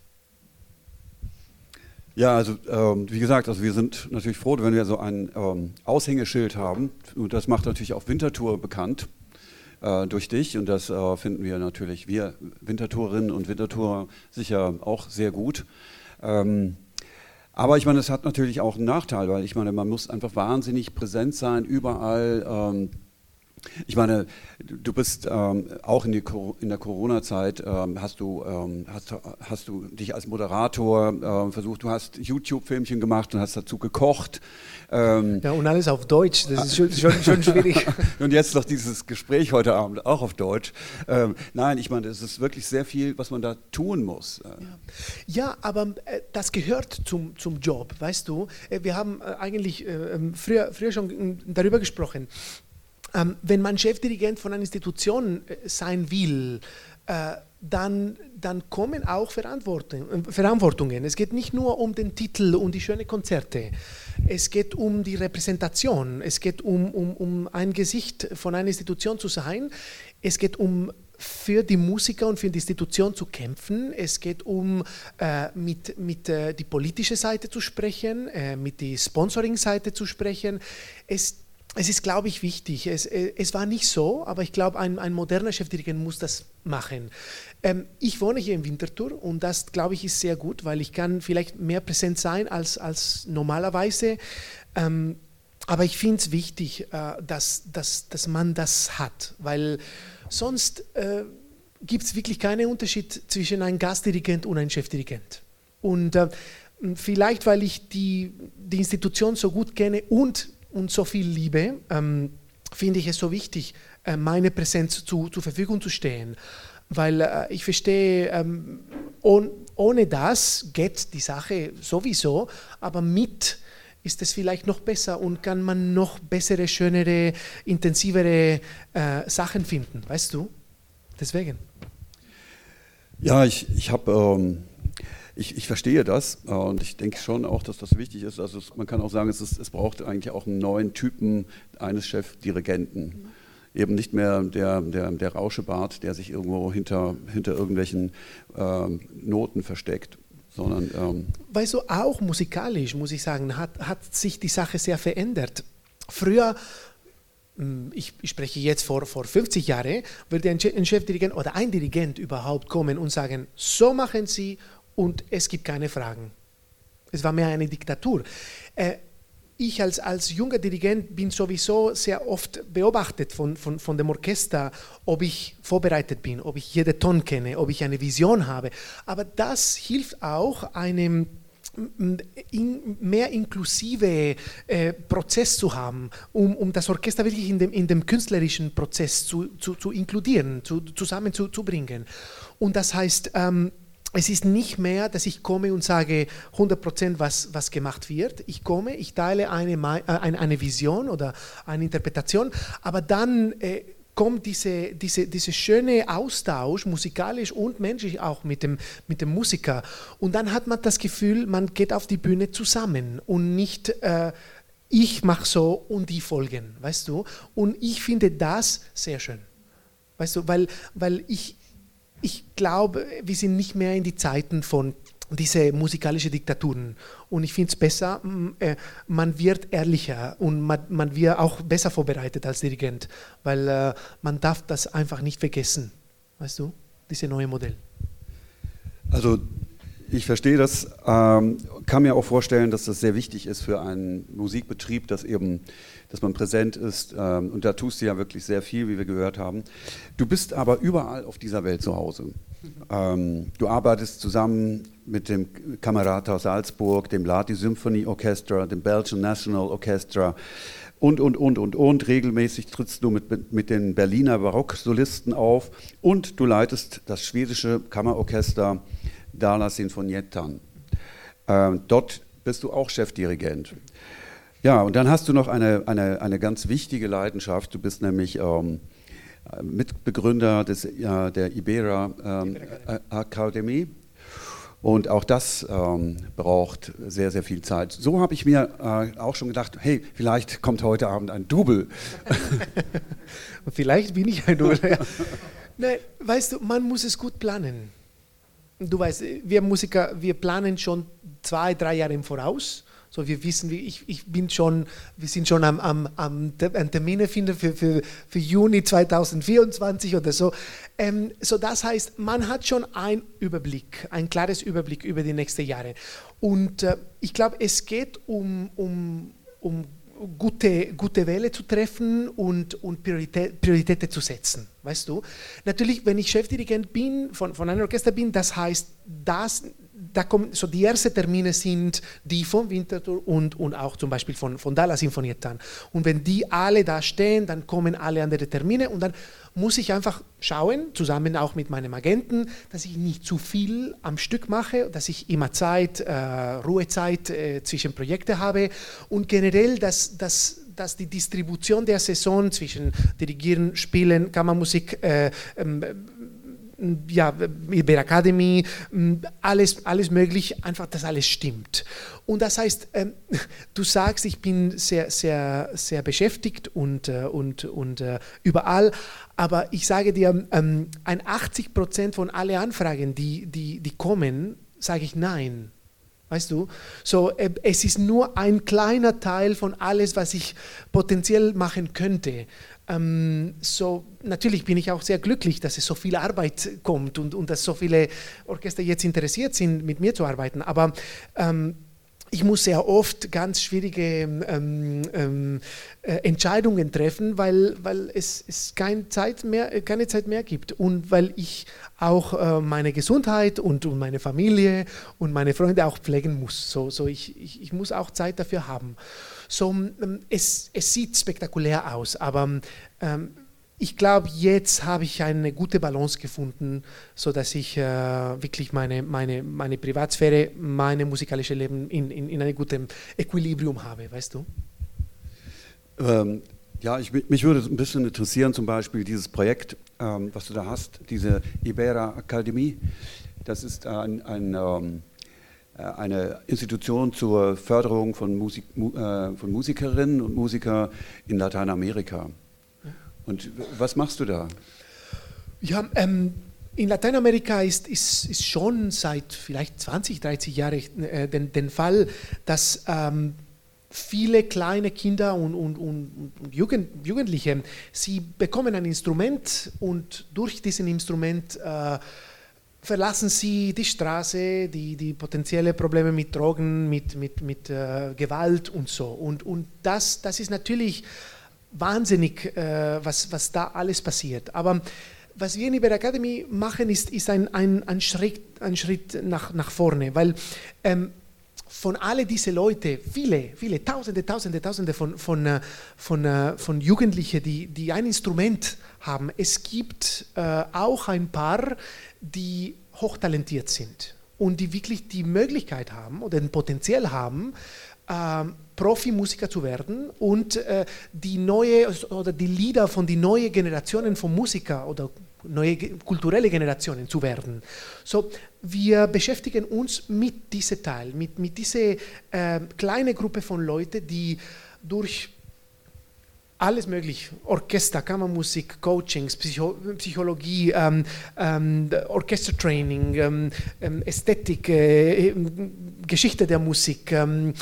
Ja, also ähm, wie gesagt, also wir sind natürlich froh, wenn wir so ein ähm, Aushängeschild haben. Und das macht natürlich auch Wintertour bekannt äh, durch dich und das äh, finden wir natürlich, wir Wintertourinnen und Wintertourer sicher auch sehr gut. Ähm, aber ich meine, es hat natürlich auch einen Nachteil, weil ich meine, man muss einfach wahnsinnig präsent sein, überall. Ähm, ich meine, du bist ähm, auch in, die, in der Corona-Zeit, ähm, hast, du, ähm, hast, hast du dich als Moderator äh, versucht, du hast YouTube-Filmchen gemacht und hast dazu gekocht. Ähm, ja, und alles auf Deutsch, das ist schon, schon, schon schwierig. und jetzt noch dieses Gespräch heute Abend auch auf Deutsch. Ähm, nein, ich meine, es ist wirklich sehr viel, was man da tun muss. Ja, ja aber äh, das gehört zum, zum Job, weißt du. Äh, wir haben äh, eigentlich äh, ähm, früher, früher schon darüber gesprochen wenn man Chefdirigent von einer Institution äh, sein will, äh, dann, dann kommen auch Verantwortung, äh, Verantwortungen. Es geht nicht nur um den Titel und die schönen Konzerte. Es geht um die Repräsentation. Es geht um, um, um ein Gesicht von einer Institution zu sein. Es geht um für die Musiker und für die Institution zu kämpfen. Es geht um äh, mit, mit äh, die politische Seite zu sprechen, äh, mit die Sponsoring-Seite zu sprechen. Es es ist, glaube ich, wichtig. Es, äh, es war nicht so, aber ich glaube, ein, ein moderner Chefdirigent muss das machen. Ähm, ich wohne hier in Winterthur und das, glaube ich, ist sehr gut, weil ich kann vielleicht mehr präsent sein als, als normalerweise. Ähm, aber ich finde es wichtig, äh, dass, dass, dass man das hat, weil sonst äh, gibt es wirklich keinen Unterschied zwischen einem Gastdirigent und einem Chefdirigent. Und äh, vielleicht, weil ich die, die Institution so gut kenne und und so viel Liebe, ähm, finde ich es so wichtig, äh, meine Präsenz zu, zur Verfügung zu stehen. Weil äh, ich verstehe, ähm, on, ohne das geht die Sache sowieso, aber mit ist es vielleicht noch besser und kann man noch bessere, schönere, intensivere äh, Sachen finden, weißt du? Deswegen. Ja, ich, ich habe ähm, ich, ich verstehe das äh, und ich denke schon auch, dass das wichtig ist. Also es, man kann auch sagen, es, ist, es braucht eigentlich auch einen neuen Typen eines Chefdirigenten. Mhm. Eben nicht mehr der, der, der Rauschebart, der sich irgendwo hinter, hinter irgendwelchen ähm, Noten versteckt. Sondern, ähm weißt du, auch musikalisch, muss ich sagen, hat, hat sich die Sache sehr verändert. Früher hm, ich, spreche jetzt vor, vor 50 Jahren, würde ein Chefdirigent oder ein Dirigent überhaupt kommen und sagen, so machen Sie und es gibt keine Fragen. Es war mehr eine Diktatur. Äh, ich als, als junger Dirigent bin sowieso sehr oft beobachtet von, von, von dem Orchester, ob ich vorbereitet bin, ob ich jeden Ton kenne, ob ich eine Vision habe. Aber das hilft auch einem in, mehr inklusive äh, Prozess zu haben, um, um das Orchester wirklich in dem, in dem künstlerischen Prozess zu, zu, zu inkludieren, zu, zusammenzubringen. Und das heißt, ähm, es ist nicht mehr, dass ich komme und sage 100 Prozent, was, was gemacht wird. Ich komme, ich teile eine, äh, eine, Vision oder eine Interpretation, aber dann äh, kommt diese, diese, diese schöne Austausch, musikalisch und menschlich auch mit dem, mit dem Musiker. Und dann hat man das Gefühl, man geht auf die Bühne zusammen und nicht äh, ich mache so und die folgen, weißt du? Und ich finde das sehr schön. Weißt du, weil, weil ich, ich glaube, wir sind nicht mehr in die Zeiten von diese musikalischen Diktaturen. Und ich finde es besser, äh, man wird ehrlicher und man, man wird auch besser vorbereitet als Dirigent, weil äh, man darf das einfach nicht vergessen. Weißt du, dieses neue Modell. Also ich verstehe das, ähm, kann mir auch vorstellen, dass das sehr wichtig ist für einen Musikbetrieb, dass eben, dass man präsent ist. Ähm, und da tust du ja wirklich sehr viel, wie wir gehört haben. Du bist aber überall auf dieser Welt zu Hause. Ähm, du arbeitest zusammen mit dem Kamerata Salzburg, dem Lati Symphony Orchestra, dem Belgian National Orchestra und, und, und, und, und. Regelmäßig trittst du mit, mit den Berliner Barocksolisten auf und du leitest das schwedische Kammerorchester Dala Sinfoniettan. Ähm, dort bist du auch Chefdirigent. Ja, und dann hast du noch eine, eine, eine ganz wichtige Leidenschaft. Du bist nämlich ähm, Mitbegründer des, ja, der Ibera ähm, Akademie. Und auch das ähm, braucht sehr, sehr viel Zeit. So habe ich mir äh, auch schon gedacht, hey, vielleicht kommt heute Abend ein Double. vielleicht bin ich ein Double. Nein, weißt du, man muss es gut planen. Du weißt, wir Musiker, wir planen schon zwei, drei Jahre im Voraus so, wir wissen, ich, ich bin schon, wir sind schon am, am, am Termine finden für, für, für Juni 2024 oder so. Ähm, so, das heißt, man hat schon einen Überblick, ein klares Überblick über die nächsten Jahre. Und äh, ich glaube, es geht um, um, um gute, gute Wähle zu treffen und, und Priorität, Prioritäten zu setzen. Weißt du? Natürlich, wenn ich Chefdirigent bin, von, von einem Orchester bin, das heißt, das da kommen, so die ersten Termine sind die von Winterthur und, und auch zum Beispiel von, von Dalla Sinfonietan. Und wenn die alle da stehen, dann kommen alle andere Termine und dann muss ich einfach schauen, zusammen auch mit meinem Agenten, dass ich nicht zu viel am Stück mache, dass ich immer Zeit, äh, Ruhezeit äh, zwischen Projekten habe. Und generell, dass, dass, dass die Distribution der Saison zwischen Dirigieren, Spielen, Kammermusik, äh, ähm, ja, Iber Academy, alles, alles möglich, einfach, dass alles stimmt. Und das heißt, ähm, du sagst, ich bin sehr, sehr, sehr beschäftigt und, äh, und, und äh, überall, aber ich sage dir, ähm, ein 80 Prozent von allen Anfragen, die, die, die kommen, sage ich nein. Weißt du? So, äh, es ist nur ein kleiner Teil von alles, was ich potenziell machen könnte. Ähm, so, natürlich bin ich auch sehr glücklich, dass es so viel Arbeit kommt und, und dass so viele Orchester jetzt interessiert sind, mit mir zu arbeiten. Aber ähm, ich muss sehr oft ganz schwierige ähm, ähm, äh, Entscheidungen treffen, weil, weil es, es keine, Zeit mehr, keine Zeit mehr gibt und weil ich auch äh, meine Gesundheit und, und meine Familie und meine Freunde auch pflegen muss. So, so ich, ich, ich muss auch Zeit dafür haben. So, ähm, es, es sieht spektakulär aus, aber ähm, ich glaube, jetzt habe ich eine gute Balance gefunden, sodass ich äh, wirklich meine, meine, meine Privatsphäre, meine musikalische Leben in, in, in einem guten Equilibrium habe, weißt du? Ähm, ja, ich, mich würde ein bisschen interessieren, zum Beispiel dieses Projekt, ähm, was du da hast, diese Ibera Akademie. Das ist ein, ein ähm, äh, eine Institution zur Förderung von, Musik, äh, von Musikerinnen und Musikern in Lateinamerika. Und was machst du da? Ja, ähm, in Lateinamerika ist, ist, ist schon seit vielleicht 20, 30 Jahren äh, den, den Fall, dass ähm, viele kleine Kinder und, und, und, Jugend, Jugendliche, sie bekommen ein Instrument und durch diesen Instrument äh, verlassen sie die Straße, die, die potenzielle Probleme mit Drogen, mit, mit, mit äh, Gewalt und so. Und, und das, das ist natürlich wahnsinnig, äh, was, was da alles passiert. Aber was wir in Iber Academy machen, ist, ist ein, ein, ein, Schritt, ein Schritt nach, nach vorne, weil ähm, von all diesen Leuten, viele, viele, Tausende, Tausende, Tausende von, von, äh, von, äh, von Jugendlichen, die, die ein Instrument haben, es gibt äh, auch ein paar, die hochtalentiert sind und die wirklich die Möglichkeit haben oder ein Potenzial haben, ähm, Profimusiker zu werden und äh, die neue oder die Lieder von den neuen Generationen von Musikern oder neue kulturelle Generationen zu werden. So, wir beschäftigen uns mit diesem Teil, mit, mit dieser äh, kleinen Gruppe von Leuten, die durch alles möglich, Orchester, Kammermusik, Coachings, Psycho Psychologie, ähm, ähm, Orchestertraining, ähm, ähm Ästhetik, äh, Geschichte der Musik, ähm,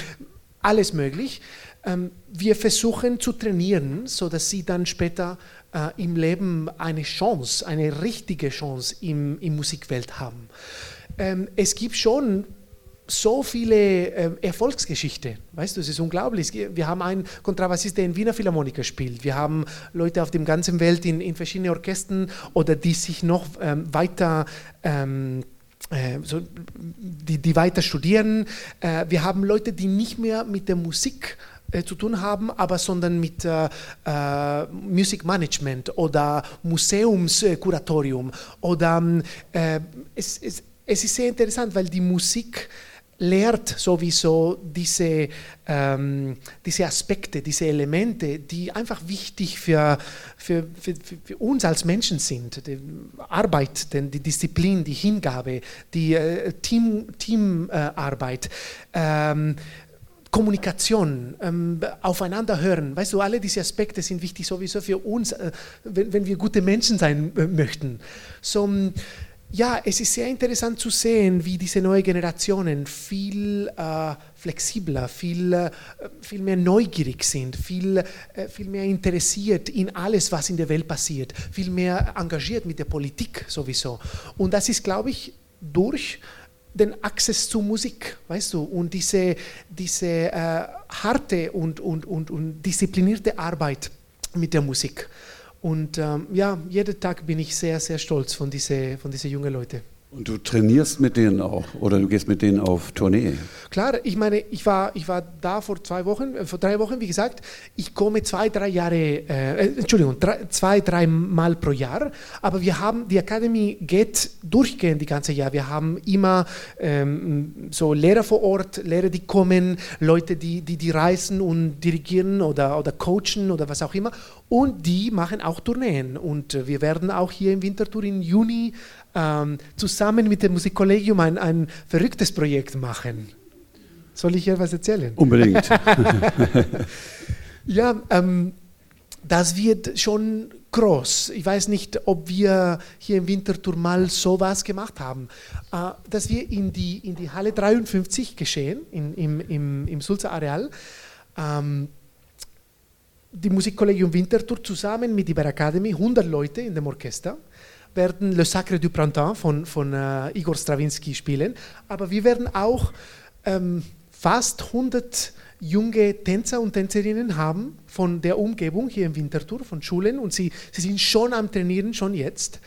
alles möglich. Ähm, wir versuchen zu trainieren, sodass sie dann später äh, im Leben eine Chance, eine richtige Chance im, im Musikwelt haben. ähm, es gibt schon so viele äh, Erfolgsgeschichten. Weißt du, es ist unglaublich. Wir haben einen Kontrabassist, der in Wiener Philharmoniker spielt. Wir haben Leute auf der ganzen Welt in, in verschiedenen Orchestern oder die sich noch ähm, weiter ähm, äh, so, die, die weiter studieren. Äh, wir haben Leute, die nicht mehr mit der Musik äh, zu tun haben, aber sondern mit äh, äh, Music Management oder Museumskuratorium. Oder äh, es, es, es ist sehr interessant, weil die Musik lehrt sowieso diese, ähm, diese Aspekte, diese Elemente, die einfach wichtig für, für, für, für uns als Menschen sind. Die Arbeit, die Disziplin, die Hingabe, die äh, Teamarbeit. Team, äh, ähm, Kommunikation, ähm, aufeinander hören, weißt du, alle diese Aspekte sind wichtig sowieso für uns, äh, wenn, wenn, wir gute Menschen sein äh, möchten. So, ja, es ist sehr interessant zu sehen, wie diese neuen Generationen viel äh, flexibler, viel, äh, viel mehr neugierig sind, viel, äh, viel mehr interessiert in alles, was in der Welt passiert, viel mehr engagiert mit der Politik sowieso. Und das ist, glaube ich, durch den Access zu Musik, weißt du, und diese, diese äh, harte und, und, und, und disziplinierte Arbeit mit der Musik. Und ähm, ja, jeden Tag bin ich sehr, sehr stolz von diesen von diese jungen Leuten. Und du trainierst mit denen auch? Oder du gehst mit denen auf Tournee? Klar, ich meine, ich war, ich war da vor zwei Wochen, äh, vor drei Wochen, wie gesagt, ich komme zwei, drei Jahre, äh, äh, Entschuldigung, drei, zwei, drei Mal pro Jahr, aber wir haben, die Academy geht durchgehend die ganze Jahr. Wir haben immer ähm, so Lehrer vor Ort, Lehrer, die kommen, Leute, die, die, die reisen und dirigieren oder, oder coachen oder was auch immer. Und die machen auch Tourneen. Und äh, wir werden auch hier im Wintertour im Juni ähm, zusammen mit dem Musikkollegium ein, ein verrücktes Projekt machen. Soll ich hier was erzählen? Unbedingt. ja, ähm, das wird schon groß. Ich weiß nicht, ob wir hier im Winterthur mal sowas gemacht haben. Äh, dass wir in die, in die Halle 53 geschehen, in, im, im, im Sulzer Areal, ähm, die Musikkollegium Winterthur zusammen mit der Academy, 100 Leute in dem Orchester, werden Le Sacre du Printemps von, von uh, Igor Stravinsky spielen, aber wir werden auch ähm, fast 100 junge Tänzer und Tänzerinnen haben von der Umgebung hier im Winterthur, von Schulen. Und sie, sie sind schon am Trainieren, schon jetzt.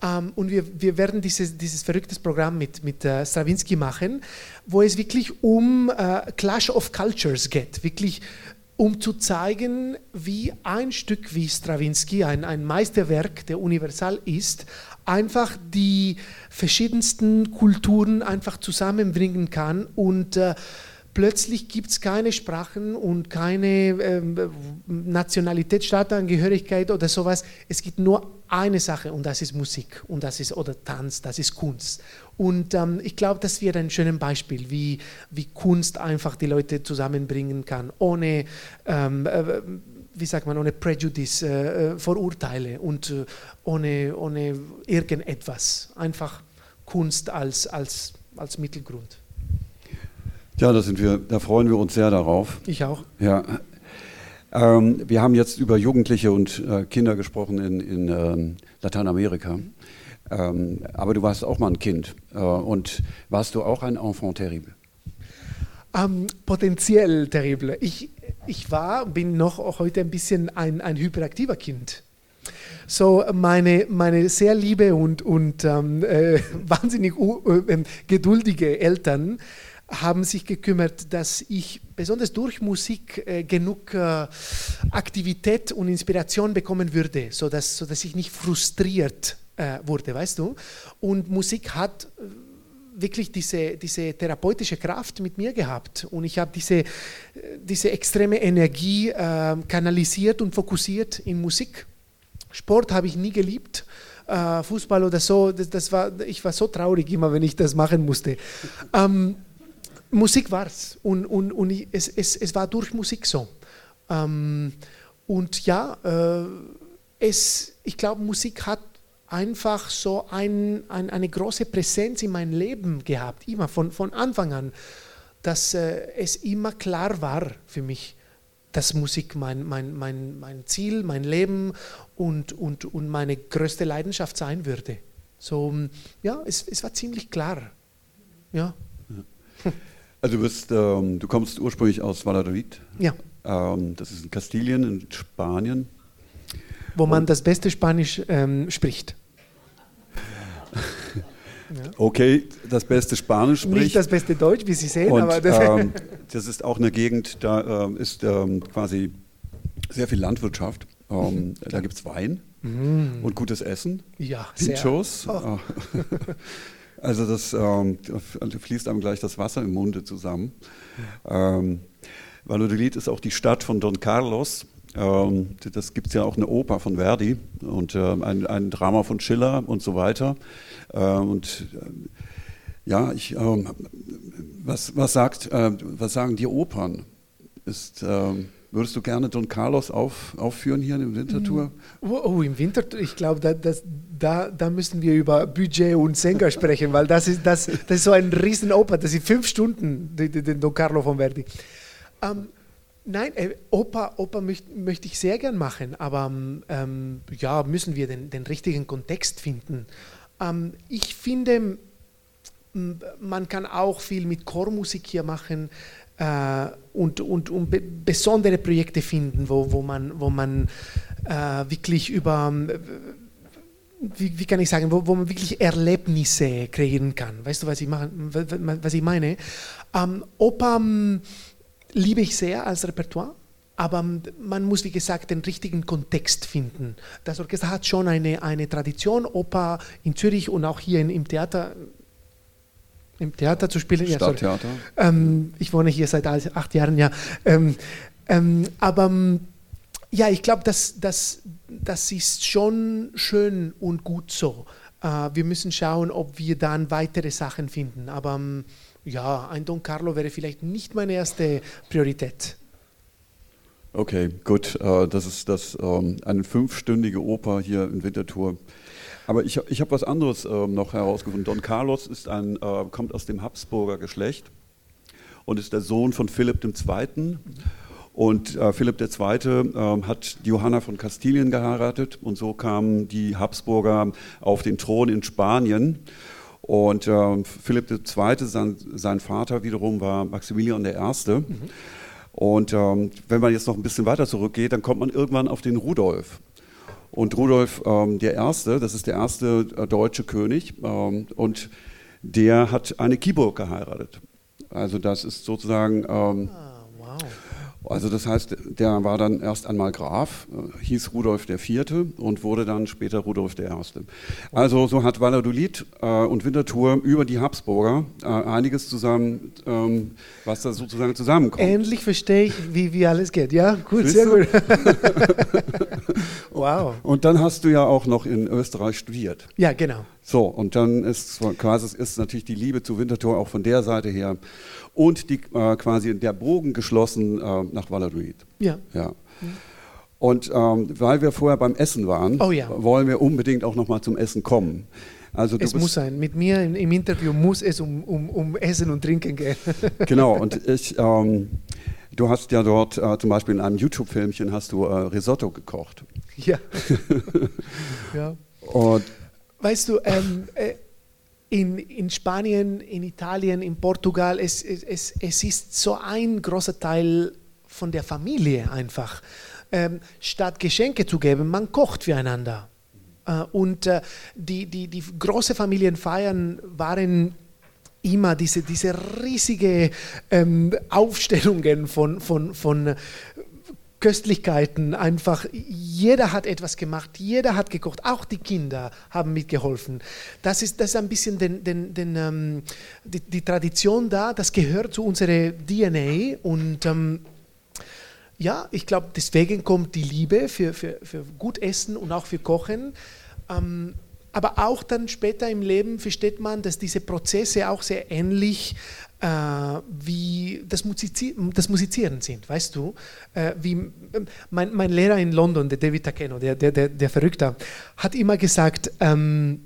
Um, ähm, und wir, wir werden dieses, dieses verrücktes Programm mit, mit uh, Stravinsky machen, wo es wirklich um uh, Clash of Cultures geht, wirklich um zu zeigen, wie ein Stück wie Stravinsky, ein, ein Meisterwerk, der universal ist, einfach die verschiedensten Kulturen einfach zusammenbringen kann und äh, plötzlich gibt es keine Sprachen und keine ähm, Nationalität, Staatsangehörigkeit oder sowas. Es gibt nur eine Sache und das ist Musik und das ist oder Tanz, das ist Kunst. Und ähm, ich glaube, das wäre ein schönes Beispiel, wie, wie Kunst einfach die Leute zusammenbringen kann, ohne ähm, äh, wie sagt man, ohne Prejudice, äh, äh Vorurteile und äh, ohne, ohne irgendetwas. Einfach Kunst als, als, als Mittelgrund. Ja, da sind wir, da freuen wir uns sehr darauf. Ich auch. Ja. Ähm, wir haben jetzt über Jugendliche und äh, Kinder gesprochen in, in ähm, Lateinamerika. Ähm, aber du warst auch mal ein Kind. Äh, und warst du auch ein Enfant terrible? Ähm, potenziell terrible. Ich, ich war, bin noch heute ein bisschen ein, ein hyperaktiver Kind. So, meine, meine sehr liebe und, und ähm, äh, wahnsinnig äh, geduldige Eltern haben sich gekümmert, dass ich besonders durch Musik äh, genug äh, Aktivität und Inspiration bekommen würde, sodass, sodass ich nicht frustriert äh, wurde, weißt du. Und Musik hat äh, wirklich diese, diese therapeutische Kraft mit mir gehabt und ich habe diese, äh, diese extreme Energie äh, kanalisiert und fokussiert in Musik. Sport habe ich nie geliebt. Fußball oder so, das, das, war, ich war so traurig immer, wenn ich das machen musste. Ähm, Musik war es und, und, und es, es, es war durch Musik so. Ähm, und ja, äh, es, ich glaube, Musik hat einfach so ein, ein, eine große Präsenz in meinem Leben gehabt, immer von, von Anfang an, dass äh, es immer klar war für mich, dass Musik mein, mein, mein, mein Ziel, mein Leben und, und, und meine größte Leidenschaft sein würde. So, ja, es, es war ziemlich klar ja. Also du bist, ähm, du kommst ursprünglich aus Valladolid. Ja. Ähm, das ist in Kastilien, in Spanien. Wo man das beste Spanisch ähm, spricht. Okay, das beste Spanisch spricht. Nicht das beste Deutsch, wie Sie sehen, Und, aber das, ähm, das ist auch eine Gegend, da ähm, ist ähm, quasi sehr viel Landwirtschaft. Ähm, da gibt es Wein mm. und gutes Essen. Ja, Pinchos. Oh. Ah. Also das ähm, fließt einem gleich das Wasser im Munde zusammen. Ähm, Valladolid ist auch die Stadt von Don Carlos. Ähm, das gibt es ja auch eine Oper von Verdi und ähm, ein, ein, Drama von Schiller und so weiter. Ähm, und äh, ja, ich, ähm, was, was, sagt, äh, was sagen die Opern? Ist, ähm, Würdest du gerne Don Carlos auf, aufführen hier im Wintertour? Mm. Oh, oh im Wintertour, ich glaube, da, da, da müssen wir über Budget und Sänger sprechen, weil das ist, das, das ist so ein Riesenoper, das sind fünf Stunden, den Don Carlo von Verdi. Ähm, nein, äh, Oper, Oper möchte möcht ich sehr gern machen, aber ähm, ja, müssen wir den, den richtigen Kontext finden. Ähm, ich finde, man kann auch viel mit Chormusik hier machen äh, und, und, und be besondere Projekte finden, wo, wo man, wo man äh, wirklich über, wie, wie, kann ich sagen, wo, wo, man wirklich Erlebnisse kreieren kann. Weißt du, was ich, machen, was ich meine? Ähm, Oper ähm, liebe ich sehr als Repertoire. Aber man muss, wie gesagt, den richtigen Kontext finden. Das Orchester hat schon eine, eine Tradition, Oper in Zürich und auch hier in, im Theater im Theater zu spielen. Stadttheater. Ja, ähm, ich wohne hier seit acht Jahren, ja. Ähm, ähm, aber ja, ich glaube, das, das, das ist schon schön und gut so. Äh, wir müssen schauen, ob wir dann weitere Sachen finden. Aber ja, ein Don Carlo wäre vielleicht nicht meine erste Priorität. Okay, gut. Äh, das ist das, ähm, eine fünfstündige Oper hier in Winterthur. Aber ich, ich habe was anderes äh, noch herausgefunden. Don Carlos ist ein, äh, kommt aus dem Habsburger Geschlecht und ist der Sohn von Philipp II. Und äh, Philipp II. Äh, hat Johanna von Kastilien geheiratet und so kamen die Habsburger auf den Thron in Spanien. Und äh, Philipp II., sein, sein, Vater wiederum war Maximilian I. Mhm. Und ähm, wenn man jetzt noch ein bisschen weiter zurückgeht, dann kommt man irgendwann auf den Rudolf. Und Rudolf ähm, das ist der erste äh, deutsche König, ähm, und der hat eine Kiburg geheiratet. Also das ist sozusagen ähm, ah. Also das heißt, der war dann erst einmal Graf, äh, hieß Rudolf IV. und wurde dann später Rudolf I. Also so hat Valladolid äh, und Winterthur über die Habsburger äh, einiges zusammen, ähm, was da sozusagen zusammenkommt. Endlich verstehe ich, wie, wie alles geht. Ja, gut, Siehst sehr du? gut. wow. Und dann hast du ja auch noch in Österreich studiert. Ja, genau. So, und dann ist quasi ist natürlich die Liebe zu Winterthur auch von der Seite her und die, äh, quasi der Bogen geschlossen äh, nach Valladolid. Ja. ja. Und ähm, weil wir vorher beim Essen waren, oh, ja. wollen wir unbedingt auch nochmal zum Essen kommen. Also es muss sein. Mit mir im Interview muss es um, um, um Essen und Trinken gehen. genau, und ich, ähm, du hast ja dort äh, zum Beispiel in einem YouTube-Filmchen hast du äh, Risotto gekocht. Ja. ja. Und weißt du, ähm, äh, in, in Spanien, in Italien, in Portugal, es, es, es ist so ein großer Teil von der Familie einfach. Ähm, statt Geschenke zu geben, man kocht füreinander. Äh, und äh, die, die, die große Familienfeiern waren immer diese, diese riesige ähm, Aufstellungen von, von, von Köstlichkeiten einfach. Jeder hat etwas gemacht, jeder hat gekocht, auch die Kinder haben mitgeholfen. Das ist, das ist ein bisschen den, den, den, ähm, die, die, Tradition da, das gehört zu unserer DNA und ähm, ja, ich glaube, deswegen kommt die Liebe für, für, für gut Essen und auch für Kochen. Ähm, aber auch dann später im Leben versteht man, dass diese Prozesse auch sehr ähnlich äh, wie das, Musizi das, Musizieren sind, weißt du? Äh, wie, mein, mein, Lehrer in London, der David Takeno, der, der, der, der Verrückter, hat immer gesagt, ähm,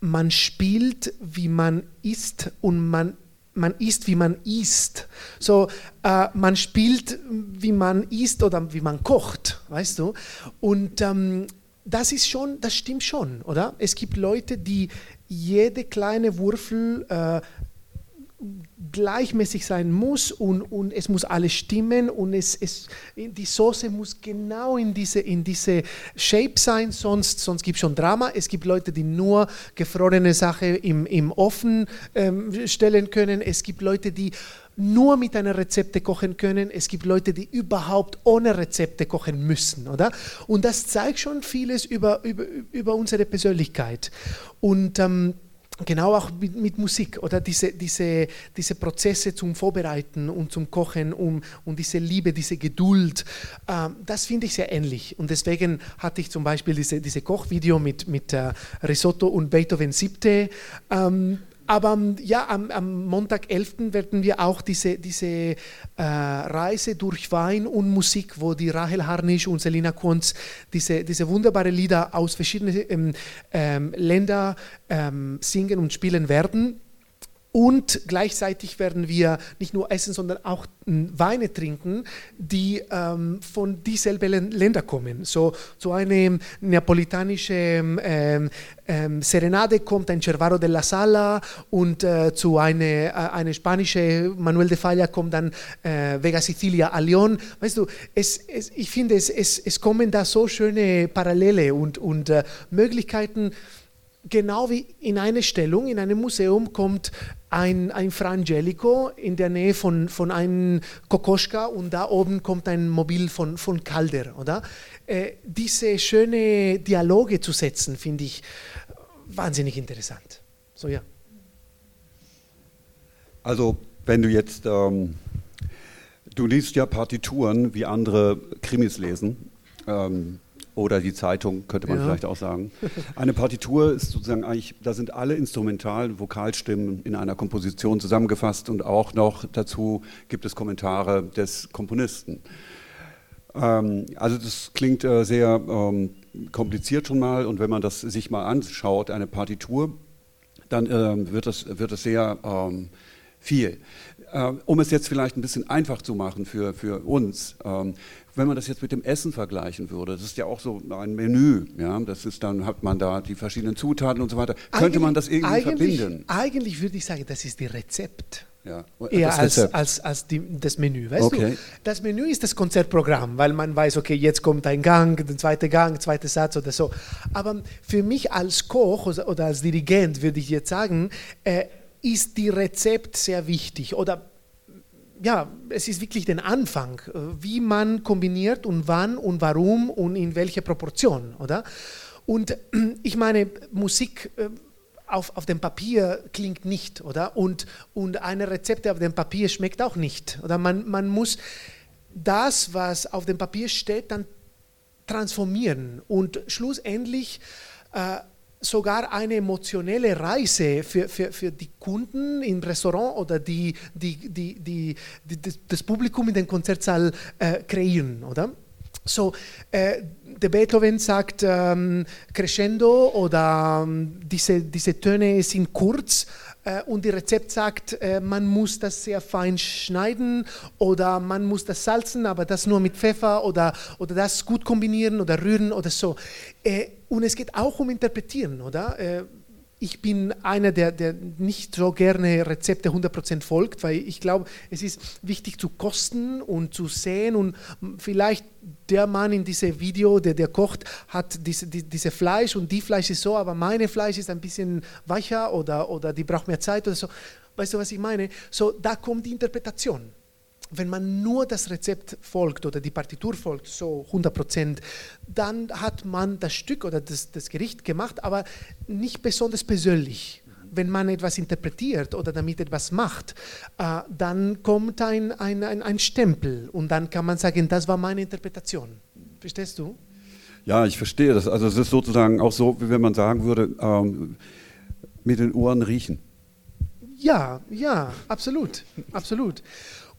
man spielt, wie man ist und man man isst, wie man isst. So, äh, man spielt, wie man isst oder wie man kocht, weißt du? Und ähm, das ist schon, das stimmt schon, oder? Es gibt Leute, die jede kleine Wurfel äh, gleichmäßig sein muss und, und es muss alles stimmen und es, es, die Soße muss genau in diese, in diese Shape sein, sonst, sonst gibt es schon Drama. Es gibt Leute, die nur gefrorene Sachen im, im Ofen ähm, stellen können. Es gibt Leute, die nur mit einer Rezepte kochen können. Es gibt Leute, die überhaupt ohne Rezepte kochen müssen, oder? Und das zeigt schon vieles über, über, über unsere Persönlichkeit. Und ähm, genau auch mit, mit, Musik oder diese, diese, diese Prozesse zum Vorbereiten und zum Kochen um, und diese Liebe, diese Geduld, ähm, das finde ich sehr ähnlich. Und deswegen hatte ich zum Beispiel diese, diese Kochvideo mit, mit äh, Risotto und Beethoven Siebte. Ähm, aber ja, am, am, Montag 11. werden wir auch diese, diese äh, Reise durch Wein und Musik, wo die Rahel Harnisch und Selina Kunz diese, diese wunderbaren Lieder aus verschiedenen ähm, ähm, Ländern ähm, singen und spielen werden. Und gleichzeitig werden wir nicht nur essen, sondern auch hm, Weine trinken, die ähm, von dieselben Ländern kommen. So, so eine neapolitanische ähm, ähm, Serenade kommt ein Cervaro de la Sala und äh, zu einer äh, eine spanische Manuel de Falla kommt dann äh, Vega Sicilia a León. Weißt du, es, es, ich finde, es, es, es kommen da so schöne Parallele und, und äh, Möglichkeiten, genau wie in eine Stellung, in einem Museum kommt ein, ein Frangelico in der Nähe von, von einem Kokoschka und da oben kommt ein Mobil von, von Calder, oder? Äh, diese schöne Dialoge zu setzen, finde ich wahnsinnig interessant. So, ja. Also, wenn du jetzt, ähm, du liest ja Partituren, wie andere Krimis lesen. Ähm, oder die Zeitung, könnte man ja. vielleicht auch sagen. Eine Partitur ist sozusagen eigentlich, da sind alle instrumentalen Vokalstimmen in einer Komposition zusammengefasst und auch noch dazu gibt es Kommentare des Komponisten. Ähm, also das klingt äh, sehr ähm, kompliziert schon mal und wenn man das sich mal anschaut, eine Partitur, dann äh, wird, das, wird das sehr ähm, viel. Äh, um es jetzt vielleicht ein bisschen einfach zu machen für, für uns, ähm, wenn man das jetzt mit dem Essen vergleichen würde, das ist ja auch so ein Menü, ja, das ist dann hat man da die verschiedenen Zutaten und so weiter. Könnte man das irgendwie eigentlich, verbinden? Eigentlich würde ich sagen, das ist die Rezept. Ja, Eher als, als, als die, das Menü. Weißt okay. du? Das Menü ist das Konzertprogramm, weil man weiß, okay, jetzt kommt ein Gang, der zweite Gang, zweiter Satz oder so. Aber für mich als Koch oder als Dirigent würde ich jetzt sagen, äh, ist die Rezept sehr wichtig oder ja, es ist wirklich der Anfang, äh, wie man kombiniert und wann und warum und in welcher Proportion, oder? Und ich meine, Musik äh, auf, auf dem Papier klingt nicht, oder? Und, und eine Rezepte auf dem Papier schmeckt auch nicht, oder? Man, man muss das, was auf dem Papier steht, dann transformieren und schlussendlich äh, sogar eine emotionelle Reise für, für, für die Kunden im Restaurant oder die, die, die, die, die das Publikum in den Konzertsaal äh, kreieren, oder? So, äh, der Beethoven sagt ähm, Crescendo oder ähm, diese, diese Töne sind kurz und die Rezept sagt, äh, man muss das sehr fein schneiden oder man muss das salzen, aber das nur mit Pfeffer oder, oder das gut kombinieren oder rühren oder so. Äh, und es geht auch um Interpretieren, oder? Ich bin einer, der, der nicht so gerne Rezepte 100% folgt, weil ich glaube, es ist wichtig zu kosten und zu sehen und vielleicht der Mann in diesem Video, der, der kocht, hat diese, die, diese Fleisch und die Fleisch ist so, aber meine Fleisch ist ein bisschen weicher oder, oder die braucht mehr Zeit oder so. Weißt du, was ich meine? So, da kommt die Interpretation wenn man nur das Rezept folgt oder die Partitur folgt, so 100 Prozent, dann hat man das Stück oder das, das Gericht gemacht, aber nicht besonders persönlich wenn man etwas interpretiert oder damit etwas macht, äh, dann kommt ein, ein, ein, ein, Stempel und dann kann man sagen, das war meine Interpretation. Verstehst du? Ja, ich verstehe das. Also es ist sozusagen auch so, wie wenn man sagen würde, ähm, mit den Ohren riechen. Ja, ja, absolut, absolut.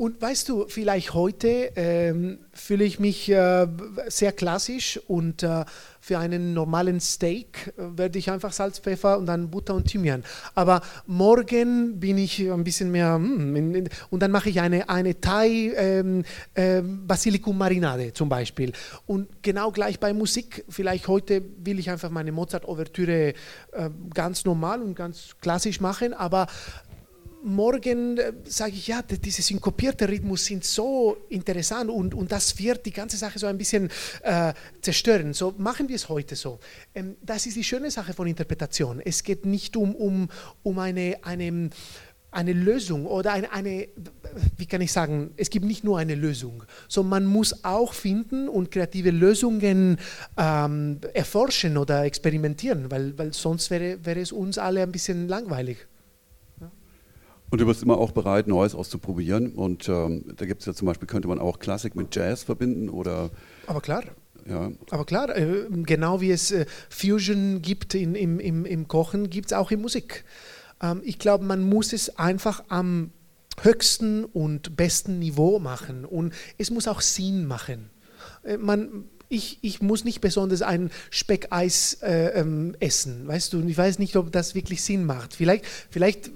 Und weißt du, vielleicht heute ähm, fühle ich mich äh, sehr klassisch und äh, für einen normalen Steak äh, werde ich einfach Salz, Pfeffer und dann Butter und Thymian. Aber morgen bin ich ein bisschen mehr hm, und dann mache ich eine, eine Thai ähm, äh, Basilikum Marinade zum Beispiel. Und genau gleich bei Musik, vielleicht heute will ich einfach meine Mozart-Ouvertüre äh, ganz normal und ganz klassisch machen, aber morgen äh, sage ich, ja, diese synkopierte Rhythmus sind so interessant und, und das wird die ganze Sache so ein bisschen äh, zerstören. So machen wir es heute so. Ähm, das ist die schöne Sache von Interpretation. Es geht nicht um, um, um eine, eine, eine Lösung oder eine, eine, wie kann ich sagen, es gibt nicht nur eine Lösung, sondern man muss auch finden und kreative Lösungen ähm, erforschen oder experimentieren, weil, weil sonst wäre, wäre es uns alle ein bisschen langweilig. Und du bist immer auch bereit, Neues auszuprobieren. Und ähm, da gibt es ja zum Beispiel, könnte man auch Klassik mit Jazz verbinden oder. Aber klar. Ja. Aber klar, äh, genau wie es äh, Fusion gibt in, im, im, im Kochen, gibt es auch in Musik. Ähm, ich glaube, man muss es einfach am höchsten und besten Niveau machen. Und es muss auch Sinn machen. Äh, man, ich, ich, muss nicht besonders ein Speckeis äh, ähm, essen, weißt du? Ich weiß nicht, ob das wirklich Sinn macht. Vielleicht, vielleicht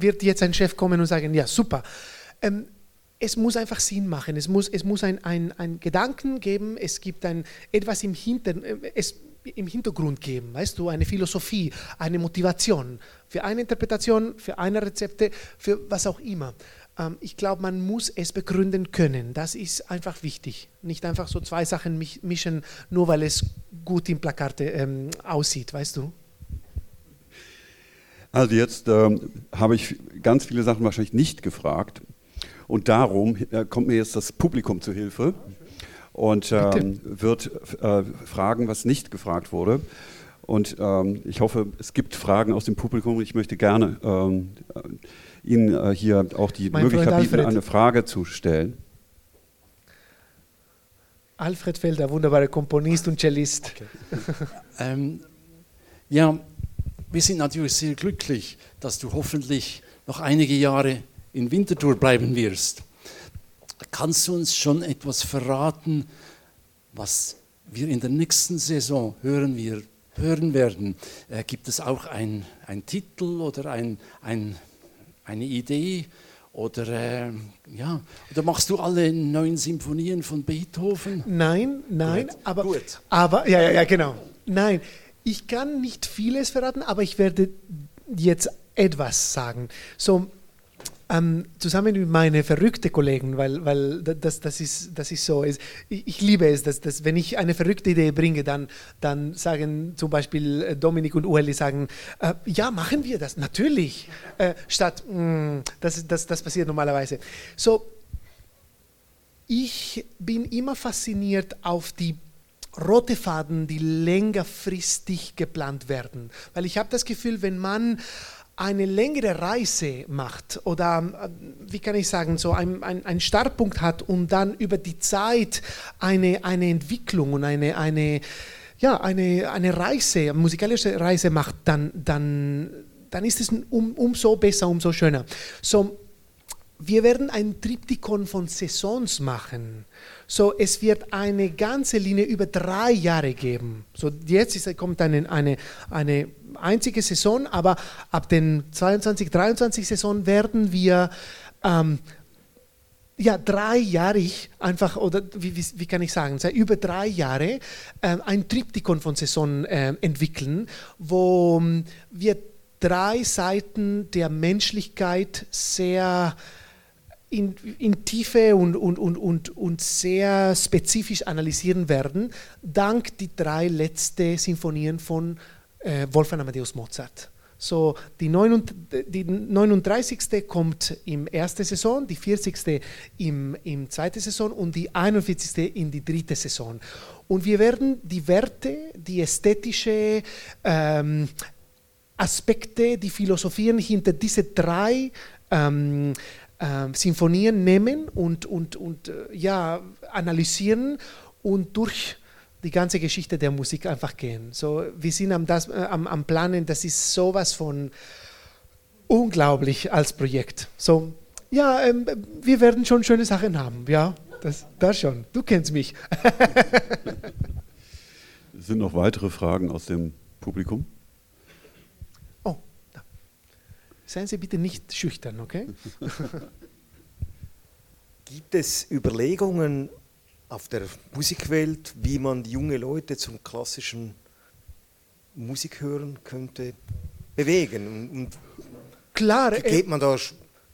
wird jetzt ein Chef kommen und sagen, ja, super. Ähm, es muss einfach Sinn machen, es muss, es muss ein, ein, ein Gedanken geben, es gibt ein, etwas im, Hinter, äh, es, im Hintergrund geben, weißt du, eine Philosophie, eine Motivation für eine Interpretation, für eine Rezepte, für was auch immer. Ähm, ich glaube, man muss es begründen können. Das ist einfach wichtig. Nicht einfach so zwei Sachen mischen, nur weil es gut im Plakate ähm, aussieht, weißt du? Also jetzt ähm, habe ich ganz viele Sachen wahrscheinlich nicht gefragt. Und darum äh, kommt mir jetzt das Publikum zu Hilfe und ähm, wird äh, fragen, was nicht gefragt wurde. Und ähm, ich hoffe, es gibt Fragen aus dem Publikum. Ich möchte gerne ähm, äh, Ihnen äh, hier auch die mein Möglichkeit bieten, eine Frage zu stellen. Alfred Felder, wunderbarer Komponist und Cellist. Okay. ähm, ja, wir sind natürlich sehr glücklich, dass du hoffentlich noch einige Jahre in Winterthur bleiben wirst. Kannst du uns schon etwas verraten, was wir in der nächsten Saison hören, wir, hören werden? Äh, gibt es auch ein, ein Titel oder ein, ein, eine Idee? Oder, äh, ja, oder machst du alle neun Symphonien von Beethoven? Nein, nein, Gut. aber, Gut. aber ja, ja, ja, genau. Nein, ich kann nicht vieles verraten, aber ich werde jetzt etwas sagen. So, ähm, zusammen mit meinen verrückten Kollegen, weil, weil das, das, ist, das ist so. Ich, ich liebe es, dass, dass wenn ich eine verrückte Idee bringe, dann, dann sagen zum Beispiel äh, Dominik und Ueli sagen, äh, ja, machen wir das, natürlich, äh, statt, mh, mm, das, das, das passiert normalerweise. So, ich bin immer fasziniert auf die rote Faden, die längerfristig geplant werden. Weil ich habe das Gefühl, wenn man eine längere Reise macht oder, wie kann ich sagen, so einen ein Startpunkt hat und dann über die Zeit eine, eine Entwicklung und eine, eine, ja, eine, eine Reise, eine musikalische Reise macht, dann, dann, dann ist es um, umso besser, umso schöner. So, wir werden ein Triptychon von Saisons machen. So, es wird eine ganze Linie über drei Jahre geben. So, jetzt ist, kommt eine, eine, eine einzige Saison, aber ab den 22, 23 Saison werden wir ähm, ja, dreijährig einfach, oder wie, wie, wie, kann ich sagen, seit über drei Jahre äh, ein Triptychon von Saison äh, entwickeln, wo ähm, wir drei Seiten der Menschlichkeit sehr in, in Tiefe und, und, und, und, und sehr spezifisch analysieren werden, dank die drei letzten Sinfonien von äh, Wolfgang Amadeus Mozart. So, die, 39, die 39. kommt im ersten Saison, die 40. im, im zweiten Saison und die 41. in die dritte Saison. Und wir werden die Werte, die ästhetische ähm, Aspekte, die Philosophien hinter diese drei ähm, äh, Sinfonien nehmen und, und, und äh, ja, analysieren und durch die ganze Geschichte der Musik einfach gehen. So, wir sind am, das, äh, am, am Planen, das ist sowas von unglaublich als Projekt. So, ja, ähm, wir werden schon schöne Sachen haben, ja, das, das schon. Du kennst mich. Sind noch weitere Fragen aus dem Publikum? Seien Sie bitte nicht schüchtern, okay? Gibt es Überlegungen auf der Musikwelt, wie man junge Leute zum klassischen Musik hören könnte, bewegen? Und Klar. Geht man da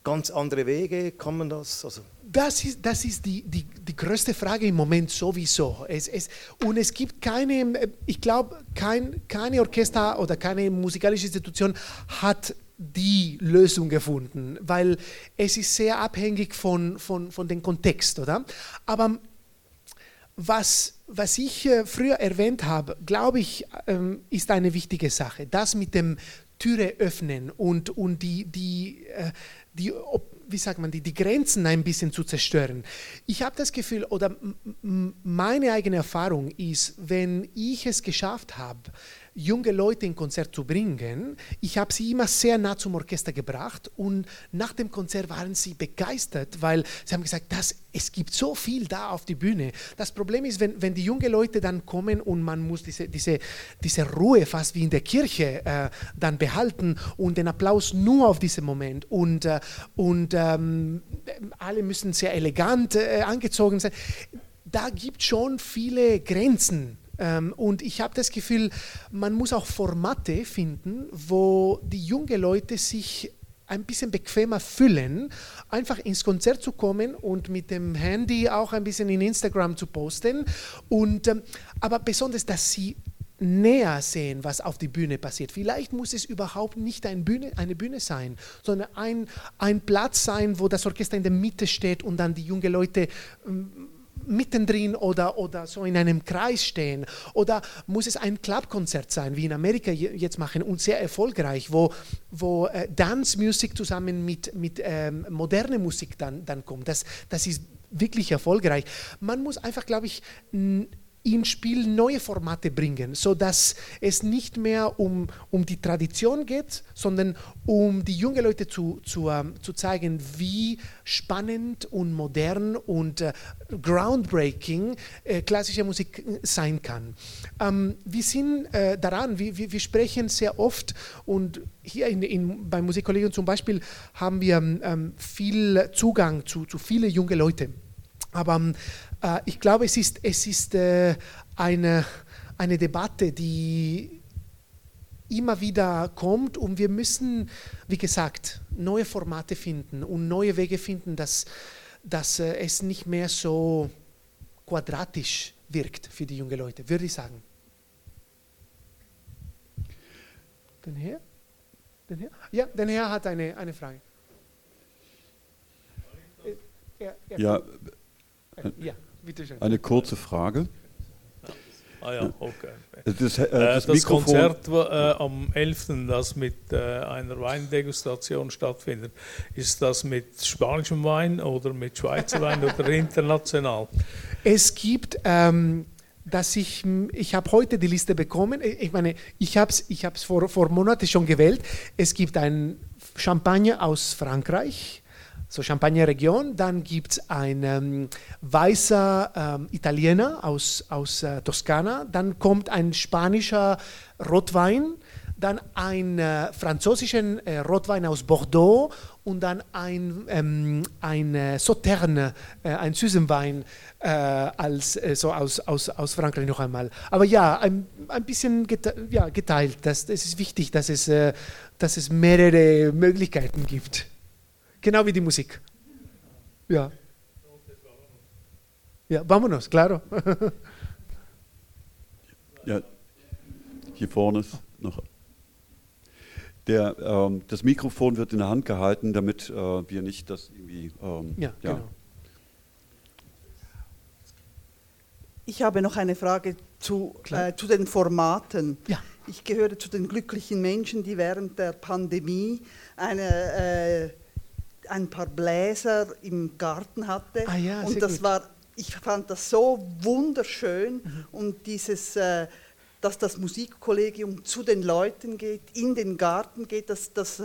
ganz andere Wege? Kann man das? Also das ist, das ist die, die, die größte Frage im Moment sowieso. Es, es, und es gibt keine, ich glaube, kein, keine Orchester oder keine musikalische Institution hat die Lösung gefunden, weil es ist sehr abhängig von, von, von dem Kontext, oder? Aber was, was ich äh, früher erwähnt habe, glaube ich, ähm, ist eine wichtige Sache. Das mit dem Türe öffnen und, und die, die, äh, die wie sagt man, die, die Grenzen ein bisschen zu zerstören. Ich habe das Gefühl, oder meine eigene Erfahrung ist, wenn ich es geschafft habe, junge Leute in Konzert zu bringen. Ich habe sie immer sehr nah zum Orchester gebracht und nach dem Konzert waren sie begeistert, weil sie haben gesagt, dass es gibt so viel da auf die Bühne. Das Problem ist, wenn, wenn die jungen Leute dann kommen und man muss diese, diese, diese Ruhe fast wie in der Kirche äh, dann behalten und den Applaus nur auf diesen Moment und, äh, und ähm, alle müssen sehr elegant äh, angezogen sein. Da gibt schon viele Grenzen und ich habe das Gefühl, man muss auch Formate finden, wo die jungen Leute sich ein bisschen bequemer fühlen, einfach ins Konzert zu kommen und mit dem Handy auch ein bisschen in Instagram zu posten. Und, ähm, aber besonders, dass sie näher sehen, was auf die Bühne passiert. Vielleicht muss es überhaupt nicht eine Bühne, eine Bühne sein, sondern ein, ein Platz sein, wo das Orchester in der Mitte steht und dann die jungen Leute ähm, mittendrin oder, oder so in einem Kreis stehen? Oder muss es ein Clubkonzert sein, wie in Amerika jetzt machen und sehr erfolgreich, wo, wo äh, Dance Music zusammen mit, mit ähm, moderner Musik dann, dann kommt? Das, das ist wirklich erfolgreich. Man muss einfach, glaube ich, ins Spiel neue Formate bringen, sodass es nicht mehr um, um die Tradition geht, sondern um die jungen Leute zu, zu, ähm, zu zeigen, wie spannend und modern und äh, groundbreaking äh, klassische Musik äh, sein kann. Ähm, wir sind äh, daran, wir, wir, wir, sprechen sehr oft und hier in, in, bei Musikkollegen zum Beispiel haben wir ähm, viel Zugang zu, zu vielen jungen Leuten. Aber äh, ich glaube, es ist, es ist äh, eine, eine Debatte, die immer wieder kommt und wir müssen, wie gesagt, neue Formate finden und neue Wege finden, dass, dass äh, es nicht mehr so quadratisch wirkt für die jungen Leute, würde ich sagen. Den Herr? Den Herr? Ja, den Herr hat eine, eine Frage. Ja. ja, ja. Eine kurze Frage. Ah ja, okay. Das, äh, das, das Konzert äh, am 11., das mit äh, einer Weindegustation stattfindet, ist das mit spanischem Wein oder mit Schweizer Wein oder international? Es gibt, ähm, dass ich, ich habe heute die Liste bekommen, ich meine, ich habe es ich vor, vor Monaten schon gewählt. Es gibt ein Champagner aus Frankreich, so Champagner-Region. Dann gibt es einen ähm, weißer ähm, Italiener aus, aus äh, Toskana. Dann kommt ein spanischer Rotwein. Dann ein äh, französischen äh, Rotwein aus Bordeaux und dann ein, ähm, ein äh, Sauterne, äh, ein süßen Wein äh, als, so aus, aus, aus Frankreich noch einmal. Aber ja, ein, ein bisschen gete ja, geteilt. Das, das ist wichtig, dass es, dass es mehrere Möglichkeiten gibt. Genau wie die Musik. Ja. Ja, vámonos, claro. ja, hier vorne ist noch. Der, ähm, das Mikrofon wird in der Hand gehalten, damit äh, wir nicht das irgendwie. Ähm, ja, ja, genau. Ich habe noch eine Frage zu, äh, zu den Formaten. Ja. Ich gehöre zu den glücklichen Menschen, die während der Pandemie eine. Äh, ein paar Bläser im Garten hatte. Ah ja, und das gut. war, ich fand das so wunderschön mhm. und dieses, äh, dass das Musikkollegium zu den Leuten geht, in den Garten geht, das, das,